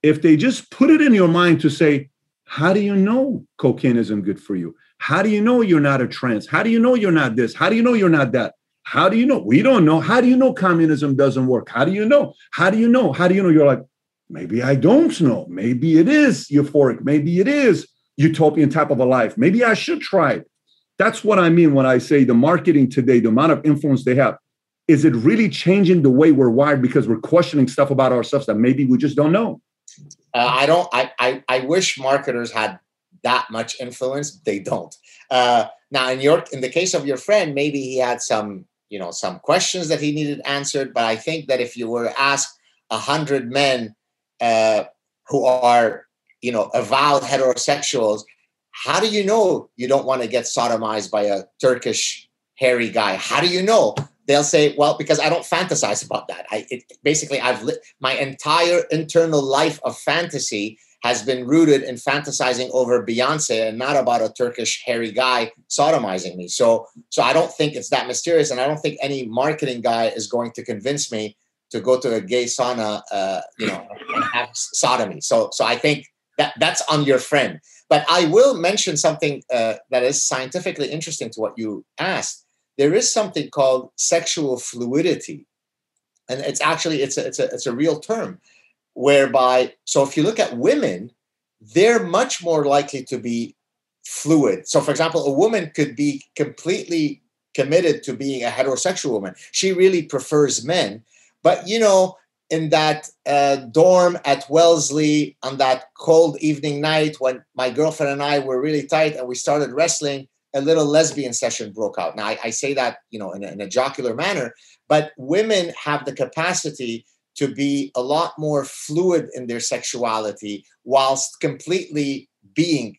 if they just put it in your mind to say, how do you know cocaine isn't good for you? How do you know you're not a trans? How do you know you're not this? How do you know you're not that? How do you know? We don't know. How do you know communism doesn't work? How do you know? How do you know? How do you know? You're like, maybe I don't know. Maybe it is euphoric. Maybe it is utopian type of a life. Maybe I should try it. That's what I mean when I say the marketing today, the amount of influence they have. Is it really changing the way we're wired because we're questioning stuff about ourselves that maybe we just don't know? Uh, I don't. I, I I wish marketers had that much influence. They don't. Uh, now, in your in the case of your friend, maybe he had some you know some questions that he needed answered but i think that if you were to ask a hundred men uh, who are you know avowed heterosexuals how do you know you don't want to get sodomized by a turkish hairy guy how do you know they'll say well because i don't fantasize about that i it, basically i've lit my entire internal life of fantasy has been rooted in fantasizing over Beyonce and not about a Turkish hairy guy sodomizing me. So, so I don't think it's that mysterious, and I don't think any marketing guy is going to convince me to go to a gay sauna, uh, you know, and have sodomy. So, so I think that that's on your friend. But I will mention something uh, that is scientifically interesting to what you asked. There is something called sexual fluidity, and it's actually it's a, it's a it's a real term whereby so if you look at women they're much more likely to be fluid. So for example a woman could be completely committed to being a heterosexual woman. She really prefers men. But you know in that uh, dorm at wellesley on that cold evening night when my girlfriend and i were really tight and we started wrestling a little lesbian session broke out. Now i, I say that you know in a, in a jocular manner but women have the capacity to be a lot more fluid in their sexuality whilst completely being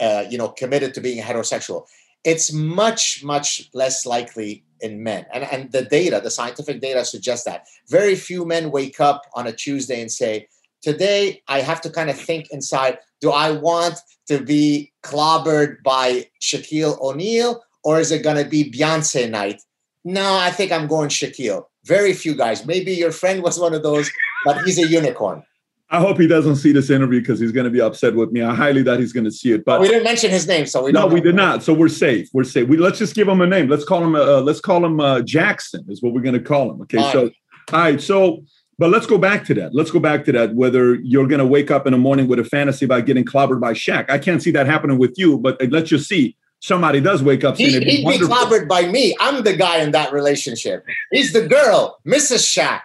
uh, you know committed to being heterosexual. It's much much less likely in men. And, and the data the scientific data suggests that very few men wake up on a tuesday and say today i have to kind of think inside do i want to be clobbered by shaquille o'neal or is it going to be beyonce night no i think i'm going shaquille very few guys. Maybe your friend was one of those, but he's a unicorn. I hope he doesn't see this interview because he's going to be upset with me. I highly doubt he's going to see it. But we didn't mention his name, so we no, we did not. So we're safe. We're safe. We let's just give him a name. Let's call him. Uh, let's call him uh, Jackson. Is what we're going to call him. Okay. All so right. all right. So, but let's go back to that. Let's go back to that. Whether you're going to wake up in the morning with a fantasy about getting clobbered by Shaq, I can't see that happening with you. But uh, let's just see somebody does wake up. He, he'd be, be clobbered by me. I'm the guy in that relationship. He's the girl, Mrs. Shaq.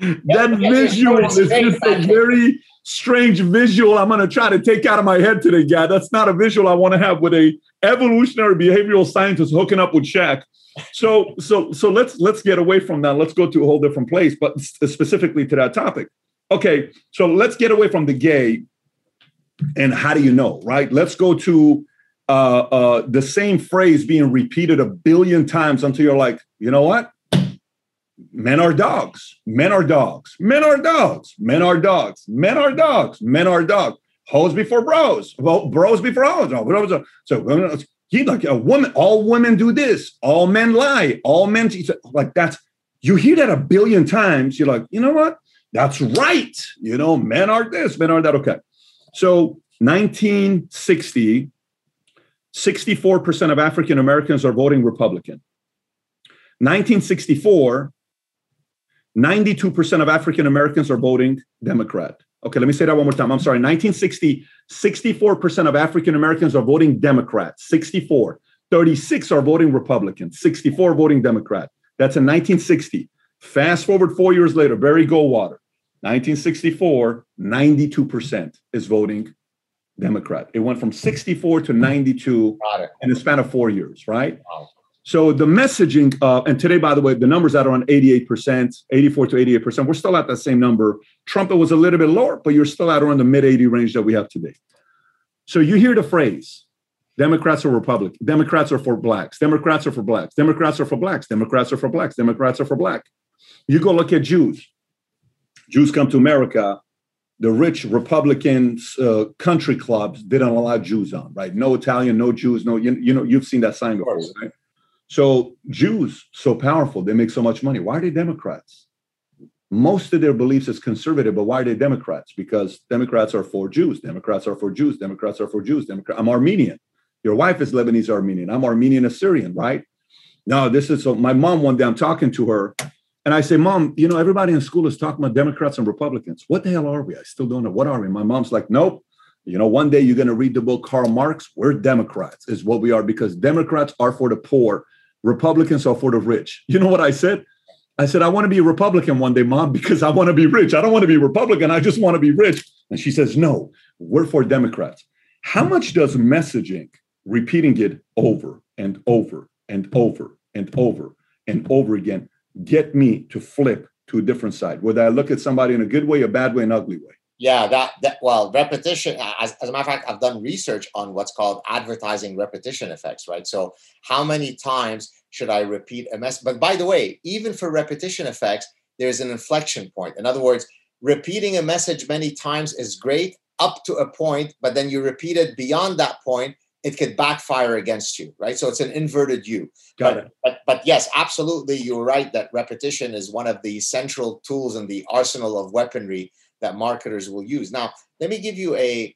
That visual is just a very strange visual I'm going to try to take out of my head today, guy. That's not a visual I want to have with a evolutionary behavioral scientist hooking up with Shaq. So, so, so let's let's get away from that. Let's go to a whole different place, but specifically to that topic. Okay, so let's get away from the gay and how do you know, right? Let's go to uh, uh, the same phrase being repeated a billion times until you're like, you know what? Men are dogs. Men are dogs. Men are dogs. Men are dogs. Men are dogs. Men are dogs. Hoes before bros. Well, bros before hoes. Oh, so, so he like a woman. All women do this. All men lie. All men like that's. You hear that a billion times. You're like, you know what? That's right. You know, men are this. Men are that. Okay. So 1960, 64% of African Americans are voting Republican. 1964, 92% of African Americans are voting Democrat. Okay, let me say that one more time. I'm sorry. 1960, 64% of African Americans are voting Democrat. 64. 36 are voting Republican. 64 voting Democrat. That's in 1960. Fast forward four years later, Barry Goldwater. 1964, 92% is voting Democrat. It went from 64 to 92 in the span of four years, right? Wow. So the messaging, uh, and today, by the way, the numbers are on 88%, 84 to 88%. We're still at that same number. Trump, it was a little bit lower, but you're still at around the mid 80 range that we have today. So you hear the phrase, Democrats are Republican, Democrats are for blacks, Democrats are for blacks, Democrats are for blacks, Democrats are for blacks, Democrats are for black. You go look at Jews. Jews come to America, the rich Republican uh, country clubs didn't allow Jews on, right? No Italian, no Jews, no you, you know you've seen that sign before, right? So Jews so powerful, they make so much money. Why are they Democrats? Most of their beliefs is conservative, but why are they Democrats? Because Democrats are for Jews. Democrats are for Jews. Democrats are for Jews. Democrat. I'm Armenian. Your wife is Lebanese Armenian. I'm Armenian Assyrian, right? No, this is so. My mom one day I'm talking to her, and I say, Mom, you know, everybody in school is talking about Democrats and Republicans. What the hell are we? I still don't know. What are we? My mom's like, Nope. You know, one day you're going to read the book Karl Marx. We're Democrats, is what we are, because Democrats are for the poor, Republicans are for the rich. You know what I said? I said, I want to be a Republican one day, Mom, because I want to be rich. I don't want to be Republican. I just want to be rich. And she says, No, we're for Democrats. How hmm. much does messaging, repeating it over and over and over and over and over again, get me to flip to a different side, whether I look at somebody in a good way, a bad way, an ugly way. Yeah, that, that well, repetition. As, as a matter of fact, I've done research on what's called advertising repetition effects, right? So, how many times should I repeat a message? But by the way, even for repetition effects, there's an inflection point. In other words, repeating a message many times is great up to a point, but then you repeat it beyond that point, it could backfire against you, right? So it's an inverted U. Got but, it. But, but yes, absolutely, you're right that repetition is one of the central tools in the arsenal of weaponry that marketers will use. Now, let me give you a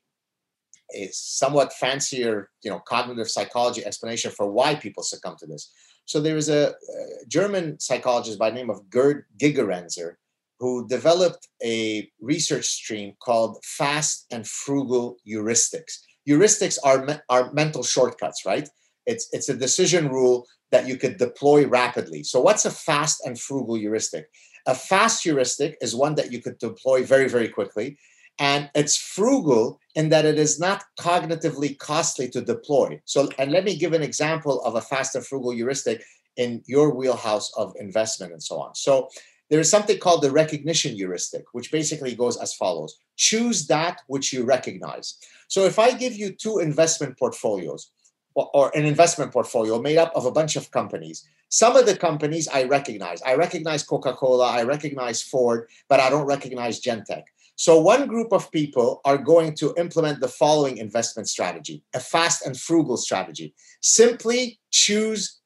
a somewhat fancier, you know, cognitive psychology explanation for why people succumb to this. So there is a, a German psychologist by the name of Gerd Gigerenzer who developed a research stream called fast and frugal heuristics heuristics are me- are mental shortcuts, right? It's it's a decision rule that you could deploy rapidly. So what's a fast and frugal heuristic? A fast heuristic is one that you could deploy very very quickly and it's frugal in that it is not cognitively costly to deploy. So and let me give an example of a fast and frugal heuristic in your wheelhouse of investment and so on. So there is something called the recognition heuristic, which basically goes as follows choose that which you recognize. So if I give you two investment portfolios or, an investment portfolio made up of a bunch of companies, some of the companies I recognize. I recognize Coca Cola, I recognize Ford, but I don't recognize Genentech. So, one group of people are going to implement the following investment strategy a fast and frugal strategy. Simply choose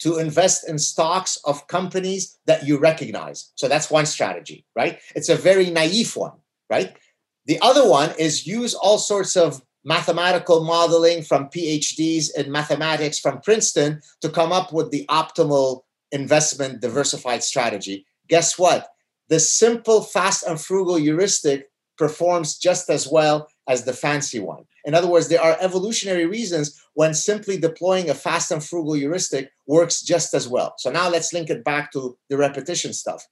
to invest in stocks of companies that you recognize. So that's one strategy, right? It's a very naive one, right? The other one is use all sorts of mathematical modeling from PhDs in mathematics from Princeton to come up with the optimal investment diversified strategy. Guess what? The simple, fast, and frugal heuristic performs just as well as the fancy one. In other words, there are evolutionary reasons when simply deploying a fast and frugal heuristic works just as well. So now let's link it back to the repetition stuff.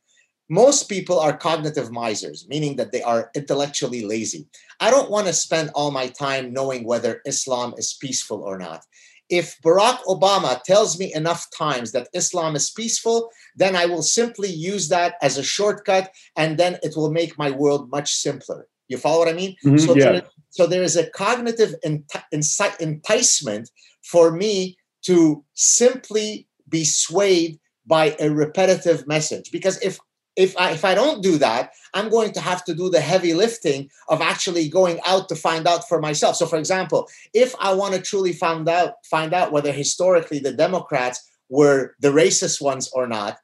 Most people are cognitive misers, meaning that they are intellectually lazy. I don't want to spend all my time knowing whether Islam is peaceful or not. If Barack Obama tells me enough times that Islam is peaceful, then I will simply use that as a shortcut and then it will make my world much simpler. You follow what I mean? Mhm, so, yeah. there, so there is a cognitive enti- enticement for me to simply be swayed by a repetitive message because if if I, if I don't do that, I'm going to have to do the heavy lifting of actually going out to find out for myself. So, for example, if I want to truly find out find out whether historically the Democrats were the racist ones or not,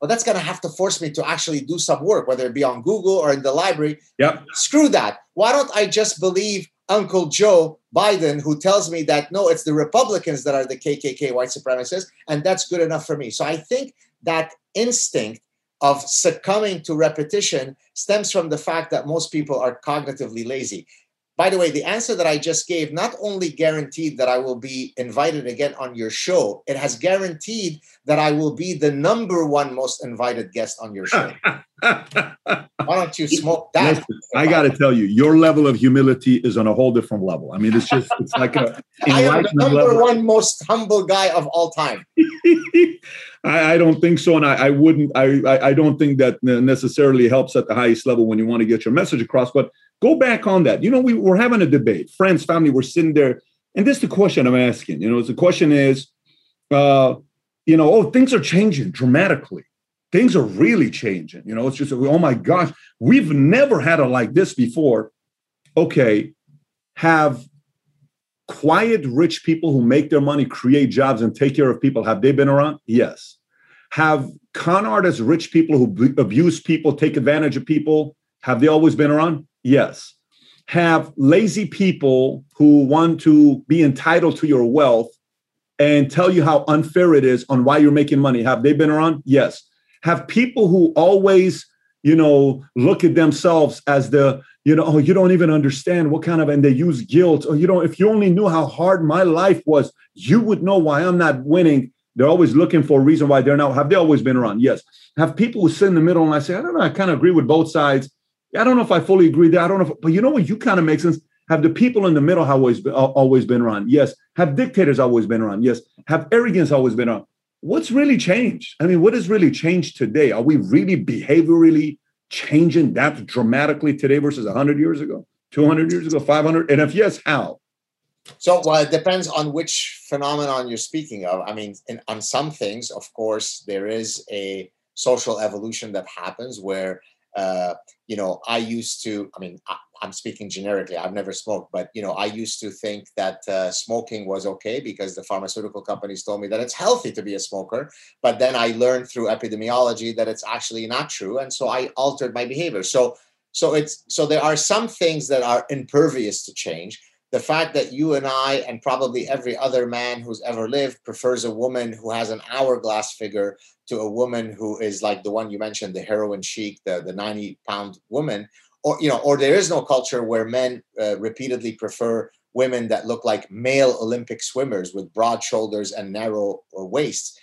well, that's going to have to force me to actually do some work, whether it be on Google or in the library. Yep. Screw that. Why don't I just believe Uncle Joe Biden, who tells me that no, it's the Republicans that are the KKK white supremacists, and that's good enough for me. So I think that instinct of succumbing to repetition stems from the fact that most people are cognitively lazy. By the way, the answer that I just gave not only guaranteed that I will be invited again on your show, it has guaranteed that I will be the number one most invited guest on your show. Why don't you smoke that? Listen, I got to tell you, your level of humility is on a whole different level. I mean, it's just, it's like a I am the number level. one most humble guy of all time. I, I don't think so, and I, I wouldn't. I, I I don't think that necessarily helps at the highest level when you want to get your message across. But go back on that. You know, we were having a debate, friends, family. We're sitting there, and this is the question I'm asking. You know, the question is, uh, you know, oh, things are changing dramatically. Things are really changing. You know, it's just, oh my gosh, we've never had a like this before. Okay, have quiet rich people who make their money create jobs and take care of people have they been around? Yes. Have con artists rich people who abuse people take advantage of people have they always been around? Yes. Have lazy people who want to be entitled to your wealth and tell you how unfair it is on why you're making money have they been around? Yes have people who always you know look at themselves as the you know, oh, you don't even understand what kind of, and they use guilt. or you don't, if you only knew how hard my life was, you would know why I'm not winning. They're always looking for a reason why they're not. Have they always been around? Yes. Have people who sit in the middle and I say, I don't know, I kind of agree with both sides. I don't know if I fully agree there. I don't know, if, but you know what? You kind of make sense. Have the people in the middle always always been around? Yes. Have dictators always been around? Yes. Have arrogance always been around? What's really changed? I mean, what has really changed today? Are we really behaviorally changing that dramatically today versus 100 years ago 200 years ago 500 and if yes how So, well, it depends on which phenomenon you're speaking of. I mean, in, on some things, of course, there is a social evolution that happens where, uh, you know, I used to, I mean, I, I'm speaking generically, I've never smoked, but, you know, I used to think that uh, smoking was okay because the pharmaceutical companies told me that it's healthy to be a smoker. But then I learned through epidemiology that it's actually not true. And so I altered my behavior. So, so it's so there are some things that are impervious to change the fact that you and I and probably every other man who's ever lived prefers a woman who has an hourglass figure to a woman who is like the one you mentioned, the heroin chic, the, the 90 pound woman, or you know, or there is no culture where men uh, repeatedly prefer women that look like male Olympic swimmers with broad shoulders and narrow uh, waists.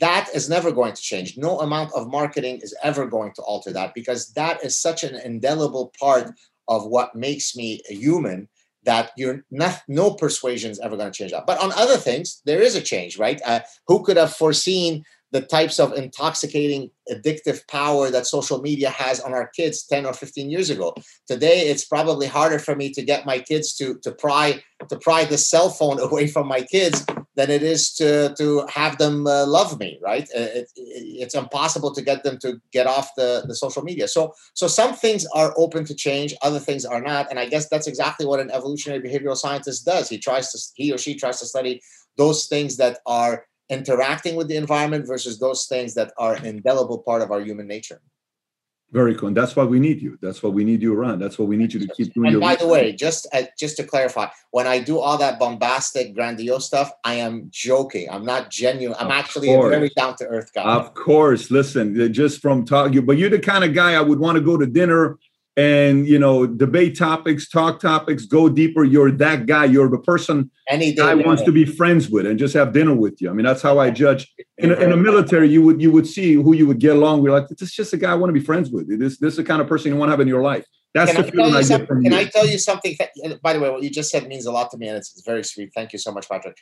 That is never going to change. No amount of marketing is ever going to alter that because that is such an indelible part of what makes me a human that you're not no persuasion is ever going to change that but on other things there is a change right uh, who could have foreseen the types of intoxicating addictive power that social media has on our kids 10 or 15 years ago. Today it's probably harder for me to get my kids to to pry to pry the cell phone away from my kids than it is to to have them uh, love me right? Uh, it, it, it's impossible to get them to get off the the social media. So so some things are open to change other things are not and i guess that's exactly what an evolutionary behavioral scientist does. He tries to he or she tries to study those things that are interacting with the environment versus those things that are an indelible part of our human nature. Very cool. And that's why we need you. That's why we need you around. That's why we need you to keep doing and by the way just uh, just to clarify when i do all that bombastic grandiose stuff i am joking. I'm not genuine. I'm Of actually a very down to earth guy. Of course. Listen, just from talking, but you're the kind of guy I would want to go to dinner and you know debate topics talk topics go deeper. You're that guy. You're the person Any guy wants to be friends with and just have dinner with you. I mean that's how i judge. In, in the military you would you would see who you would get along with. Like this is just a guy i want to be friends with. This this is the kind of person you want to have in your life. That's Can, the I tell, feeling you i get from can you. I tell you something? by the way, what you just said means a lot to me, and it's, it's very sweet. Thank you so much, Patrick.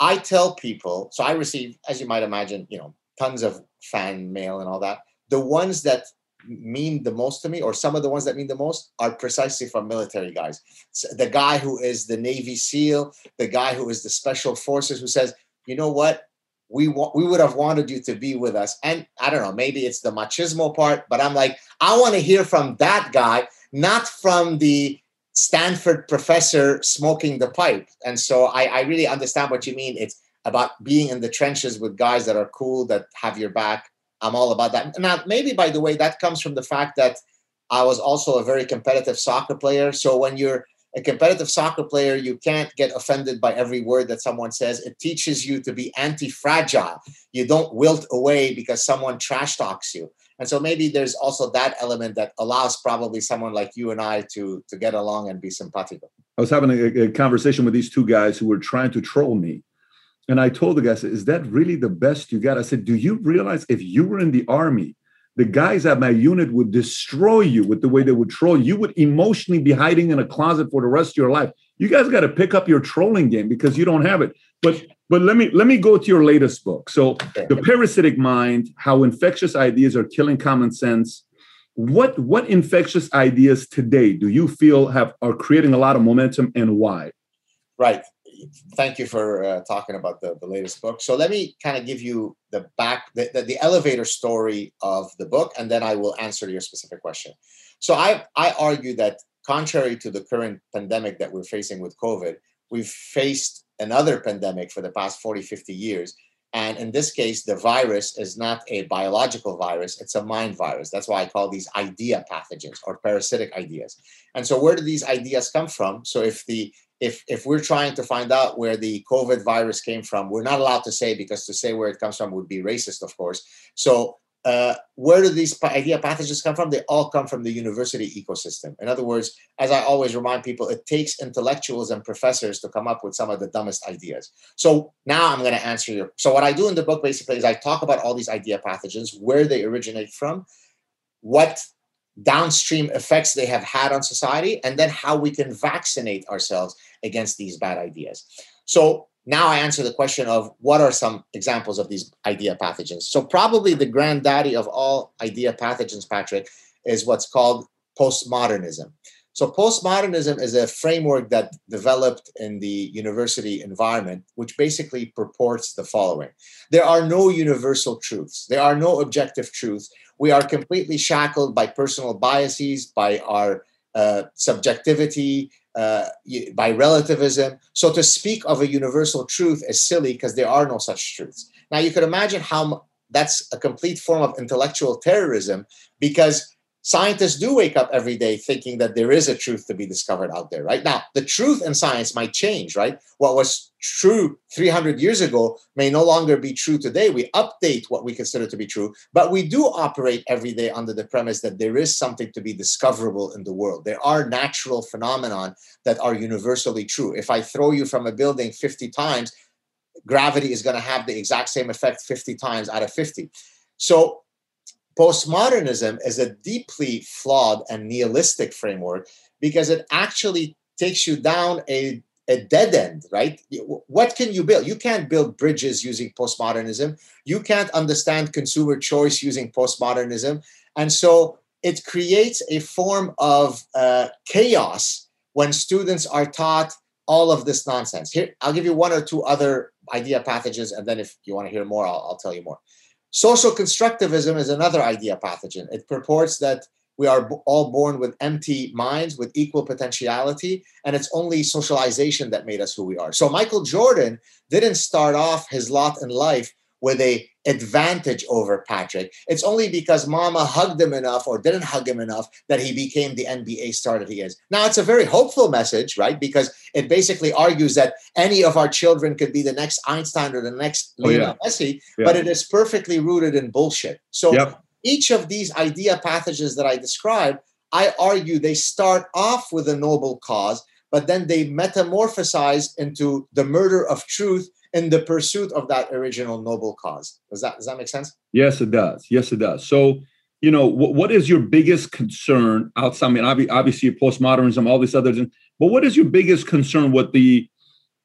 I tell people, so I receive, as you might imagine, you know, tons of fan mail and all that. The ones that mean the most to me, or some of the ones that mean the most, are precisely from military guys. S- The guy who is the Navy SEAL, the guy who is the Special Forces, who says, you know what? We wa- we would have wanted you to be with us. And I don't know, maybe it's the machismo part, but I'm like, I want to hear from that guy, not from the Stanford professor smoking the pipe. And so I, I really understand what you mean. It's about being in the trenches with guys that are cool, that have your back. I'm all about that. Now, maybe by the way, that comes from the fact that I was also a very competitive soccer player. So when you're a competitive soccer player, you can't get offended by every word that someone says. It teaches you to be anti fragile. You don't wilt away because someone trash talks you. And so maybe there's also that element that allows probably someone like you and I to to get along and be simpatico. I was having a, a conversation with these two guys who were trying to troll me. And I told the guy, I said, Is that really the best you got? I said, Do you realize if you were in the army, the guys at my unit would destroy you with the way they would troll you? Would emotionally be hiding in a closet for the rest of your life. You guys got to pick up your trolling game because you don't have it. But but let me let me go to your latest book. So the parasitic mind, how infectious ideas are killing common sense. What what infectious ideas today do you feel have are creating a lot of momentum and why? Right. Thank you for uh, talking about the, the latest book. So let me kind of give you the back, the, the, the elevator story of the book, and then I will answer your specific question. So I, I argue that contrary to the current pandemic that we're facing with COVID, we've faced another pandemic for the past 40, 50 years. And in this case, the virus is not a biological virus, it's a mind virus. That's why I call these idea pathogens or parasitic ideas. And so, where do these ideas come from? So, if the if if we're trying to find out where the COVID virus came from, we're not allowed to say because to say where it comes from would be racist, of course. So, uh, where do these idea pathogens come from? They all come from the university ecosystem. In other words, as I always remind people, it takes intellectuals and professors to come up with some of the dumbest ideas. So now I'm going to answer your. So what I do in the book basically is I talk about all these idea pathogens, where they originate from, what downstream effects they have had on society, and then how we can vaccinate ourselves against these bad ideas. So now I answer the question of what are some examples of these idea pathogens. So probably the granddaddy of all idea pathogens, Patrick, is what's called postmodernism. So postmodernism is a framework that developed in the university environment, which basically purports the following: there are no universal truths. There are no objective truths. We are completely shackled by personal biases, by our uh, subjectivity, uh, by relativism. So to speak of a universal truth is silly because there are no such truths. Now you could imagine how that's a complete form of intellectual terrorism because scientists do wake up every day thinking that there is a truth to be discovered out there, right? Now, the truth in science might change, right? What was true 300 years ago may no longer be true today. We update what we consider to be true, but we do operate every day under the premise that there is something to be discoverable in the world. There are natural phenomenon that are universally true. If I throw you from a building 50 times, gravity is going to have the exact same effect 50 times out of 50. So postmodernism is a deeply flawed and nihilistic framework because it actually takes you down a, a dead end, right? What can you build? You can't build bridges using postmodernism. You can't understand consumer choice using postmodernism. And so it creates a form of uh, chaos when students are taught all of this nonsense. Here, I'll give you one or two other idea pathogens, and then if you want to hear more, I'll, I'll tell you more. Social constructivism is another idea pathogen. It purports that we are all born with empty minds with equal potentiality, and it's only socialization that made us who we are. So Michael Jordan didn't start off his lot in life with a advantage over Patrick. It's only because mama hugged him enough or didn't hug him enough that he became the NBA star that he is. Now it's a very hopeful message, right? Because it basically argues that any of our children could be the next Einstein or the next Oh, yeah. Messi, Yeah. but it is perfectly rooted in bullshit. So Yep. each of these idea pathogens that I described, I argue they start off with a noble cause, but then they metamorphosize into the murder of truth in the pursuit of that original noble cause. Does that does that make sense? Yes, it does. Yes, it does. So, you know, what, what is your biggest concern outside? I mean, obviously, postmodernism, all these others, but what is your biggest concern with the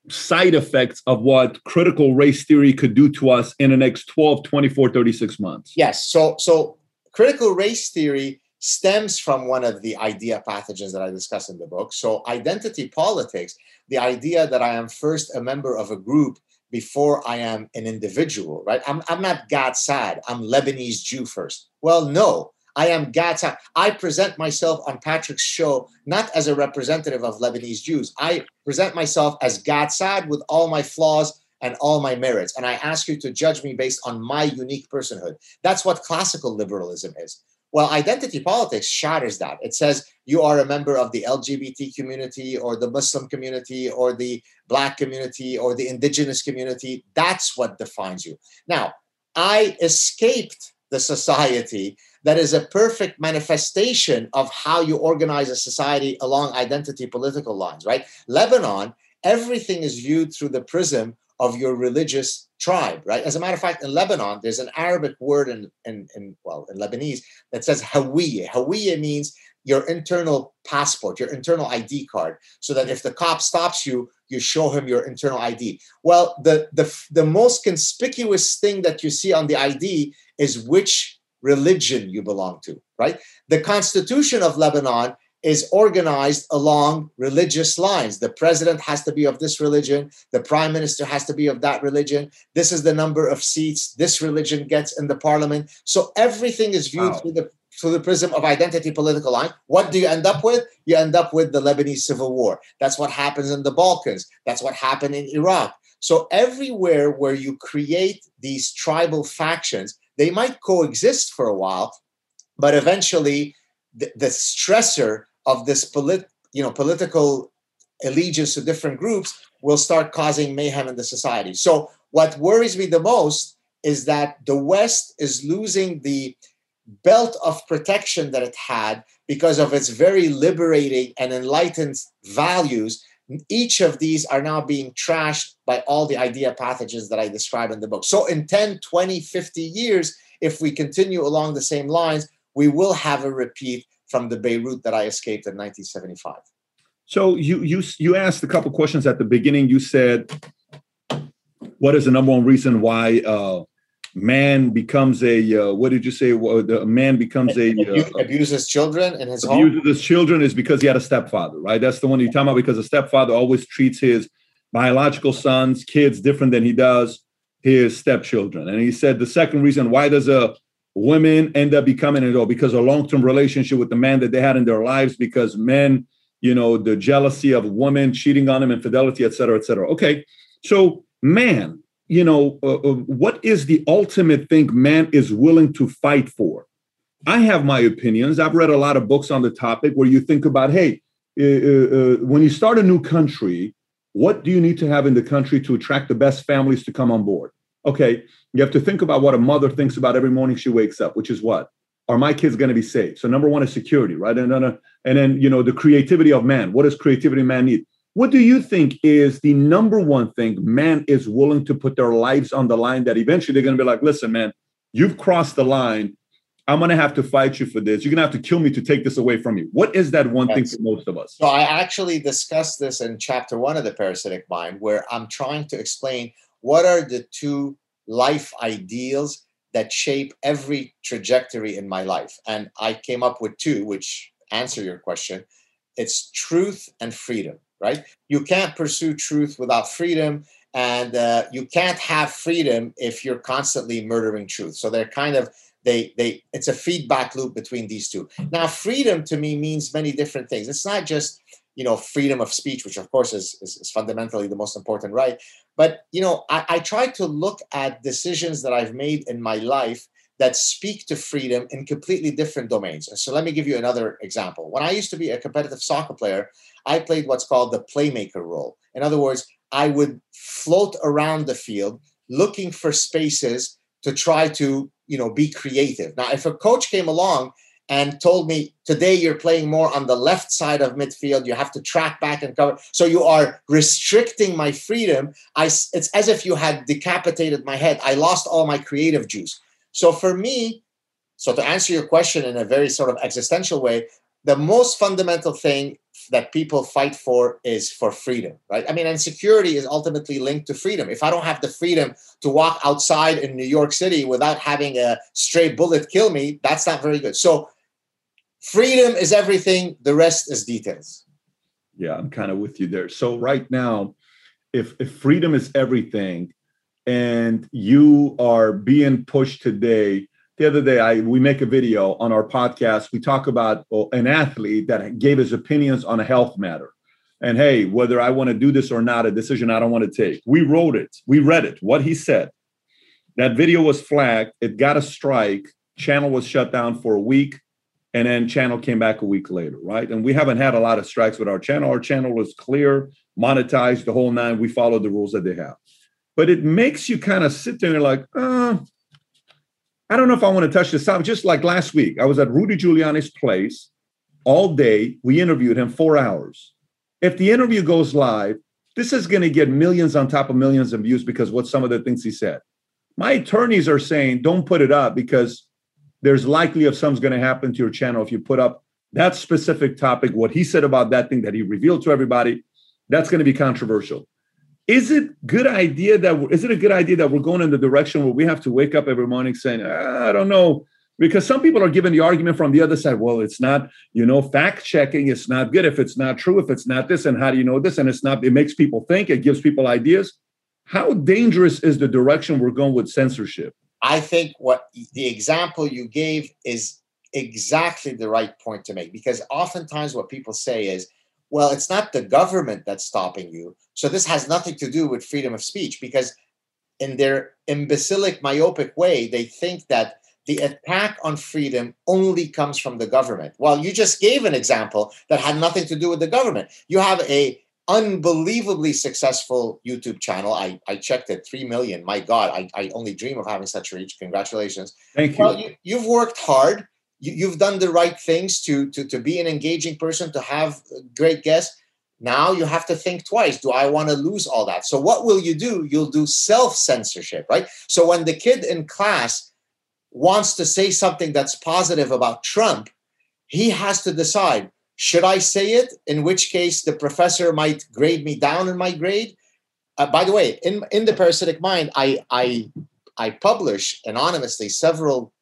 side effects of what critical race theory could do to us in the next 12, 24, 36 months? Yes. So, so critical race theory stems from one of the idea pathogens that I discuss in the book. So, identity politics, the idea that I am first a member of a group before I am an individual, right? I'm, I'm not Gad Saad, I'm Lebanese Jew first. Well, no, I am Gad Saad. I present myself on Patrick's show not as a representative of Lebanese Jews. I present myself as Gad Saad with all my flaws and all my merits. And I ask you to judge me based on my unique personhood. That's what classical liberalism is. Well, identity politics shatters that. It says you are a member of the LGBT community or the Muslim community or the Black community or the indigenous community. That's what defines you. Now, I escaped the society that is a perfect manifestation of how you organize a society along identity political lines, right? Lebanon, everything is viewed through the prism of your religious tribe, right? As a matter of fact, in Lebanon, there's an Arabic word in, in, in well, in Lebanese that says hawiye. Hawiye means your internal passport, your internal ID card, so that if the cop stops you, you show him your internal ID. Well, the, the, the most conspicuous thing that you see on the ID is which religion you belong to, right? The Constitution of Lebanon is organized along religious lines. The president has to be of this religion, the prime minister has to be of that religion. This is the number of seats this religion gets in the parliament. So everything is viewed wow. through the through the prism of identity political line. What do you end up with? You end up with the Lebanese civil war. That's what happens in the Balkans. That's what happened in Iraq. So everywhere where you create these tribal factions, they might coexist for a while, but eventually the, the stressor of this polit, you know, political allegiance to different groups will start causing mayhem in the society. So what worries me the most is that the West is losing the belt of protection that it had because of its very liberating and enlightened values. Each of these are now being trashed by all the idea pathogens that I describe in the book. So, in 10, 20, 50 years, if we continue along the same lines, we will have a repeat from the Beirut that I escaped in 1975. So you you you asked a couple questions at the beginning. You said, "What is the number one reason why uh, man becomes a uh, what did you say? The man becomes a uh, abuses children in his abuses home. his children is because he had a stepfather, right? That's the one you're talking about because a stepfather always treats his biological sons, kids different than he does his stepchildren. And he said the second reason why does a women end up becoming it all because a long-term relationship with the man that they had in their lives because men you know the jealousy of women cheating on them infidelity et cetera et cetera. Okay so man you know uh, uh, what is the ultimate thing man is willing to fight for? I have my opinions. I've read a lot of books on the topic where you think about hey uh, uh, uh when you start a new country what do you need to have in the country to attract the best families to come on board okay you have to think about what a mother thinks about every morning she wakes up, which is what? Are my kids going to be safe? So number one is security, right? And then, uh, and then you know the creativity of man. What does creativity man need? What do you think is the number one thing man is willing to put their lives on the line that eventually they're going to be like, listen, man, you've crossed the line. I'm going to have to fight you for this. You're going to have to kill me to take this away from you. What is that one yes. thing for most of us? So I actually discussed this in chapter one of the parasitic mind, where I'm trying to explain what are the two life ideals that shape every trajectory in my life. And I came up with two, which answer your question. It's truth and freedom, right? You can't pursue truth without freedom, and uh, you can't have freedom if you're constantly murdering truth. So they're kind of they they it's a feedback loop between these two. Now, freedom to me means many different things. It's not just you know freedom of speech, which of course is, is, is fundamentally the most important right, but you know, I, I try to look at decisions that I've made in my life that speak to freedom in completely different domains. And so let me give you another example. When I used to be a competitive soccer player, I played what's called the playmaker role. In other words, I would float around the field looking for spaces to try to, you know, be creative. Now, if a coach came along and told me today you're playing more on the left side of midfield. You have to track back and cover. So you are restricting my freedom. I, it's as if you had decapitated my head. I lost all my creative juice. So for me, so to answer your question in a very sort of existential way, the most fundamental thing that people fight for is for freedom, right? I mean, and security is ultimately linked to freedom. If I don't have the freedom to walk outside in New York City without having a stray bullet kill me, that's not very good. So, freedom is everything, the rest is details. Yeah, I'm kind of with you there. So, right now, if, if freedom is everything and you are being pushed today the other day I we make a video on our podcast. We talk about oh, an athlete that gave his opinions on a health matter. And hey, whether I want to do this or not, a decision I don't want to take. We wrote it, we read it, what he said. That video was flagged, it got a strike, channel was shut down for a week, and then channel came back a week later, right? And we haven't had a lot of strikes with our channel. Our channel was clear, monetized the whole nine. We followed the rules that they have. But it makes you kind of sit there and like, uh, I don't know if I want to touch this topic. Just like last week, I was at Rudy Giuliani's place all day. We interviewed him four hours. If the interview goes live, this is going to get millions on top of millions of views because what some of the things he said. My attorneys are saying don't put it up because there's likely of something's going to happen to your channel if you put up that specific topic, what he said about that thing that he revealed to everybody. That's going to be controversial. Is it good idea that is it a good idea that we're going in the direction where we have to wake up every morning saying ah, i don't know because some people are giving the argument from the other side well it's not you know fact checking it's not good if it's not true if it's not this and how do you know this? And it's not it makes people think it gives people ideas. How dangerous is the direction we're going with censorship i think what the example you gave is exactly the right point to make because oftentimes what people say is well, it's not the government that's stopping you. So this has nothing to do with freedom of speech because, in their imbecilic, myopic way, they think that the attack on freedom only comes from the government. Well, you just gave an example that had nothing to do with the government. You have a unbelievably successful YouTube channel. I, I checked it, 3 million. My God, I, I only dream of having such reach. Congratulations. Thank you. Well, you you've worked hard you, have done the right things to, to to be an engaging person to have great guests now you have to think twice do i want to lose all that so what will you do you'll do self censorship right so when the kid in class wants to say something that's positive about trump he has to decide should i say it in which case the professor might grade me down in my grade uh, by the way in in the parasitic mind i i i publish anonymously several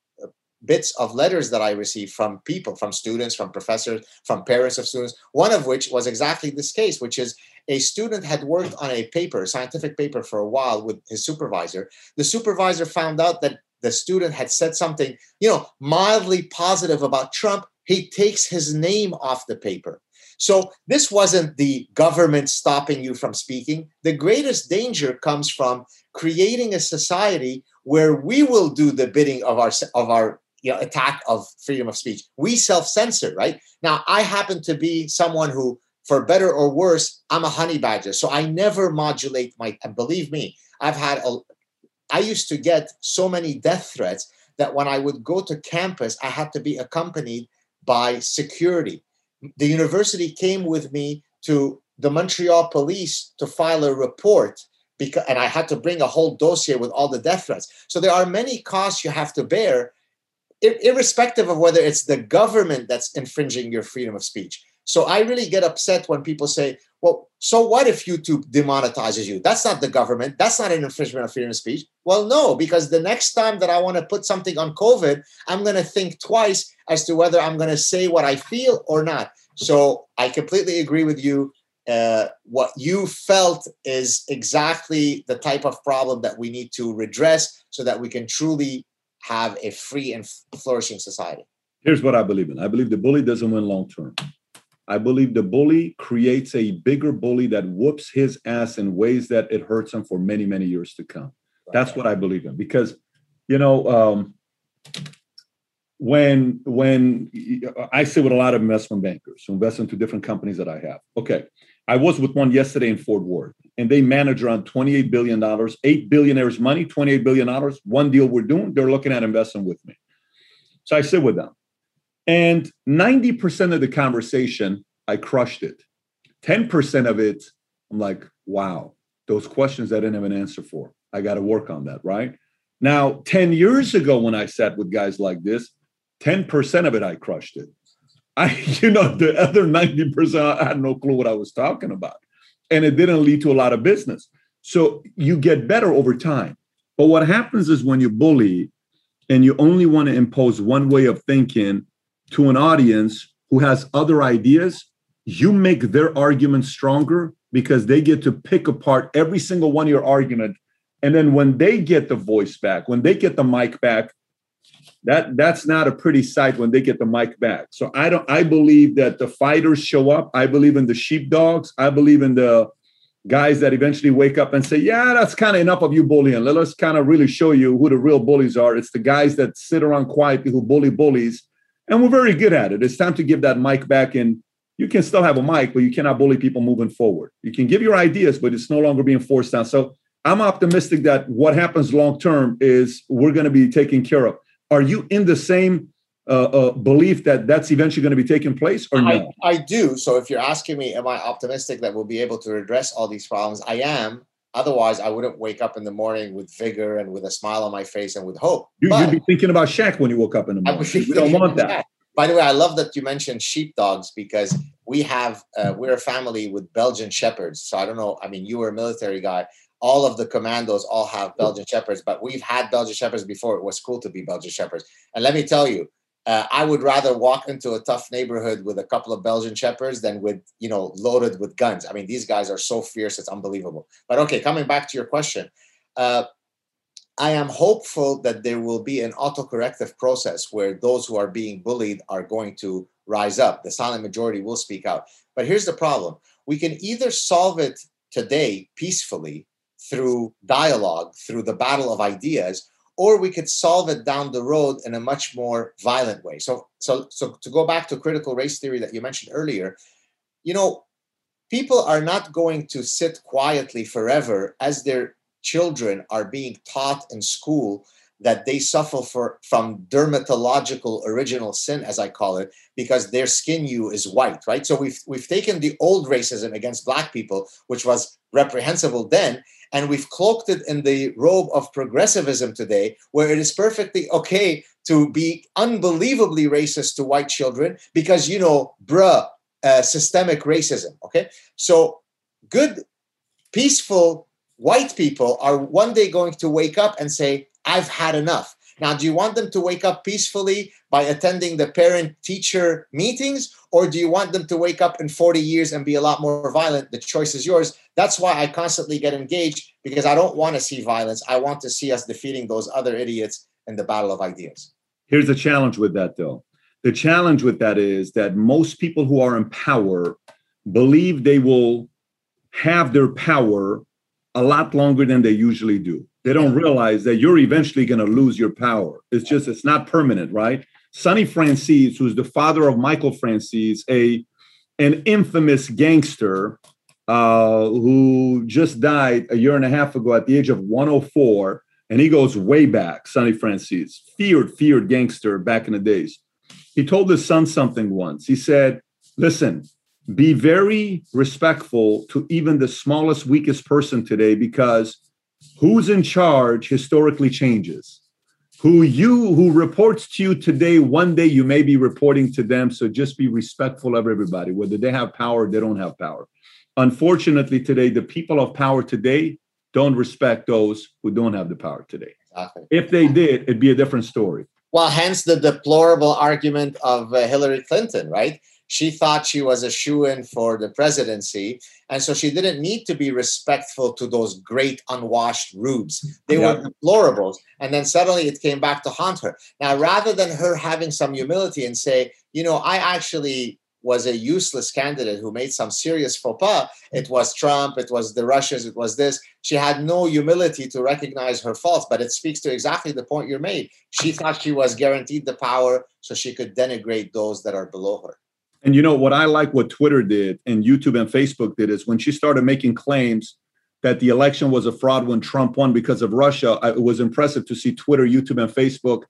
bits of letters that I received from people, from students, from professors, from parents of students, one of which was exactly this case, which is a student had worked on a paper, a scientific paper for a while with his supervisor. The supervisor found out that the student had said something, you know, mildly positive about Trump. He takes his name off the paper. So this wasn't the government stopping you from speaking. The greatest danger comes from creating a society where we will do the bidding of our of our you know attack of freedom of speech we self-censor right now i happen to be someone who for better or worse i'm a honey badger so i never modulate my and believe me i've had a i used to get so many death threats that when i would go to campus i had to be accompanied by security the university came with me to the montreal police to file a report because and i had to bring a whole dossier with all the death threats so there are many costs you have to bear irrespective of whether it's the government that's infringing your freedom of speech. So I really get upset when people say, well, so what if YouTube demonetizes you? That's not the government. That's not an infringement of freedom of speech. Well, no, because the next time that I want to put something on COVID, I'm going to think twice as to whether I'm going to say what I feel or not. So I completely agree with you. Uh, what you felt is exactly the type of problem that we need to redress so that we can truly have a free and flourishing society? Here's what I believe in I believe the bully doesn't win long term. I believe the bully creates a bigger bully that whoops his ass in ways that it hurts him for many, many years to come. Right. That's what I believe in because, you know, um, when when I sit with a lot of investment bankers who invest into different companies that I have. Okay, I was with one yesterday in Fort Worth, and they manage around twenty-eight billion dollars, eight billionaires' money, $28 billion. One deal we're doing, they're looking at investing with me. So I sit with them. And 90% of the conversation, I crushed it. 10% of it, I'm like, wow, those questions I didn't have an answer for. I got to work on that, right? Now, 10 years ago, when I sat with guys like this, 10% of it, I crushed it. I, you know, the other 90%, I had no clue what I was talking about. And it didn't lead to a lot of business. So you get better over time. But what happens is when you bully and you only want to impose one way of thinking to an audience who has other ideas, you make their argument stronger because they get to pick apart every single one of your argument. And then when they get the voice back, when they get the mic back, that that's not a pretty sight when they get the mic back. So I don't I believe that the fighters show up. I believe in the sheepdogs. I believe in the guys that eventually wake up and say, Yeah, that's kind of enough of you bullying. Let us kind of really show you who the real bullies are. It's the guys that sit around quietly who bully bullies. And we're very good at it. It's time to give that mic back. And you can still have a mic, but you cannot bully people moving forward. You can give your ideas, but it's no longer being forced down. So I'm optimistic that what happens long term is we're going to be taken care of. Are you in the same uh, uh, belief that that's eventually going to be taking place or no? I, I do. So if you're asking me, am I optimistic that we'll be able to address all these problems? I am. Otherwise, I wouldn't wake up in the morning with vigor and with a smile on my face and with hope. You, would be thinking about Shaq when you woke up in the morning. We don't want that. By the way, I love that you mentioned sheepdogs because we have uh, we're a family with Belgian shepherds. So I don't know. I mean, you were a military guy. All of the commandos all have Belgian shepherds, but we've had Belgian shepherds before. It was cool to be Belgian shepherds. And let me tell you, uh, I would rather walk into a tough neighborhood with a couple of Belgian shepherds than with, you know, loaded with guns. I mean, these guys are so fierce, it's unbelievable. But okay, coming back to your question, uh, I am hopeful that there will be an autocorrective process where those who are being bullied are going to rise up. The silent majority will speak out. But here's the problem we can either solve it today peacefully through dialogue, through the battle of ideas, or we could solve it down the road in a much more violent way. So, so, so to go back to critical race theory that you mentioned earlier, you know, people are not going to sit quietly forever as their children are being taught in school that they suffer for, from dermatological original sin, as I call it, because their skin hue is white, right? So we've we've taken the old racism against black people, which was reprehensible then, and we've cloaked it in the robe of progressivism today, where it is perfectly okay to be unbelievably racist to white children because you know, bruh, uh, systemic racism. Okay, so good, peaceful white people are one day going to wake up and say, I've had enough. Now, do you want them to wake up peacefully by attending the parent teacher meetings, or do you want them to wake up in 40 years and be a lot more violent? The choice is yours. That's why I constantly get engaged because I don't want to see violence. I want to see us defeating those other idiots in the battle of ideas. Here's the challenge with that, though. The challenge with that is that most people who are in power believe they will have their power a lot longer than they usually do. They don't realize that you're eventually going to lose your power. It's just, it's not permanent, right? Sonny Franzese, who's the father of Michael Franzese, a an infamous gangster uh, who just died a year and a half ago at the age of 104, and he goes way back. Sonny Franzese, feared, feared gangster back in the days. He told his son something once. He said, "Listen, be very respectful to even the smallest, weakest person today because who's in charge historically changes. Who you who reports to you today, one day you may be reporting to them. So just be respectful of everybody, whether they have power, they don't have power. Unfortunately, today, the people of power today don't respect those who don't have the power today. Exactly. If they did, it'd be a different story. Well, hence the deplorable argument of uh, Hillary Clinton, right? She thought she was a shoe in for the presidency. And so she didn't need to be respectful to those great unwashed rubes. They yeah. were deplorables. And then suddenly it came back to haunt her. Now, rather than her having some humility and say, you know, I actually was a useless candidate who made some serious faux pas. It was Trump, it was the Russians, it was this. She had no humility to recognize her faults, but it speaks to exactly the point you made. She thought she was guaranteed the power so she could denigrate those that are below her. And you know what I like what Twitter did and YouTube and Facebook did is when she started making claims that the election was a fraud when Trump won because of Russia, it was impressive to see Twitter, YouTube, and Facebook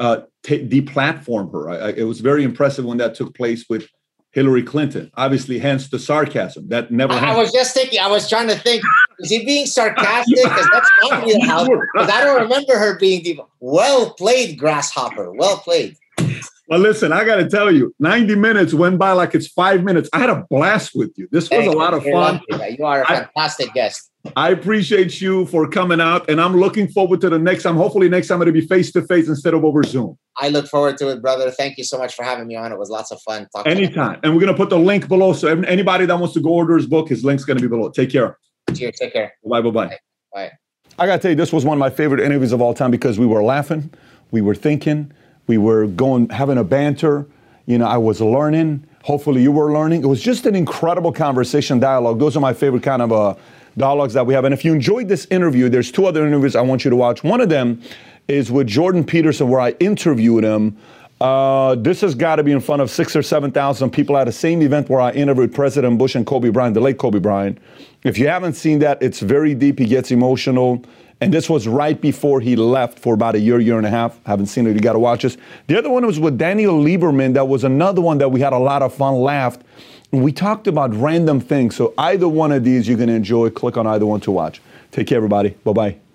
uh, t- deplatform her. I, I, it was very impressive when that took place with Hillary Clinton. Obviously, hence the sarcasm. That never. I, I was just thinking. I was trying to think. Is he being sarcastic? Because that's not wheelhouse. Because I don't remember her being deep. Well played, grasshopper. Well played. Well, listen, I got to tell you, 90 minutes went by like it's five minutes. I had a blast with you. This was Thank a lot of fun. You are a fantastic I, guest. I appreciate you for coming out, and I'm looking forward to the next time. Hopefully, next time it'll be face to face instead of over Zoom. I look forward to it, brother. Thank you so much for having me on. It was lots of fun. Talk Anytime. And we're going to put the link below. So anybody that wants to go order his book, his link's going to be below. Take care. Cheers. Take care. Bye. Bye. Bye. Bye. I got to tell you, this was one of my favorite interviews of all time because we were laughing, we were thinking, we were going, having a banter you know, I was learning. Hopefully, you were learning. It was just an incredible conversation dialogue. Those are my favorite kind of uh, dialogues that we have. And if you enjoyed this interview, there's two other interviews I want you to watch. One of them is with Jordan Peterson, where I interviewed him. Uh, this has got to be in front of six or 7,000 people at the same event where I interviewed President Bush and Kobe Bryant, the late Kobe Bryant. If you haven't seen that, it's very deep. He gets emotional. And this was right before he left for about a year, year and a half. Haven't seen it. You got to watch this. The other one was with Daniel Lieberman. That was another one that we had a lot of fun, laughed. We talked about random things. So either one of these you can enjoy. Click on either one to watch. Take care, everybody. Bye bye.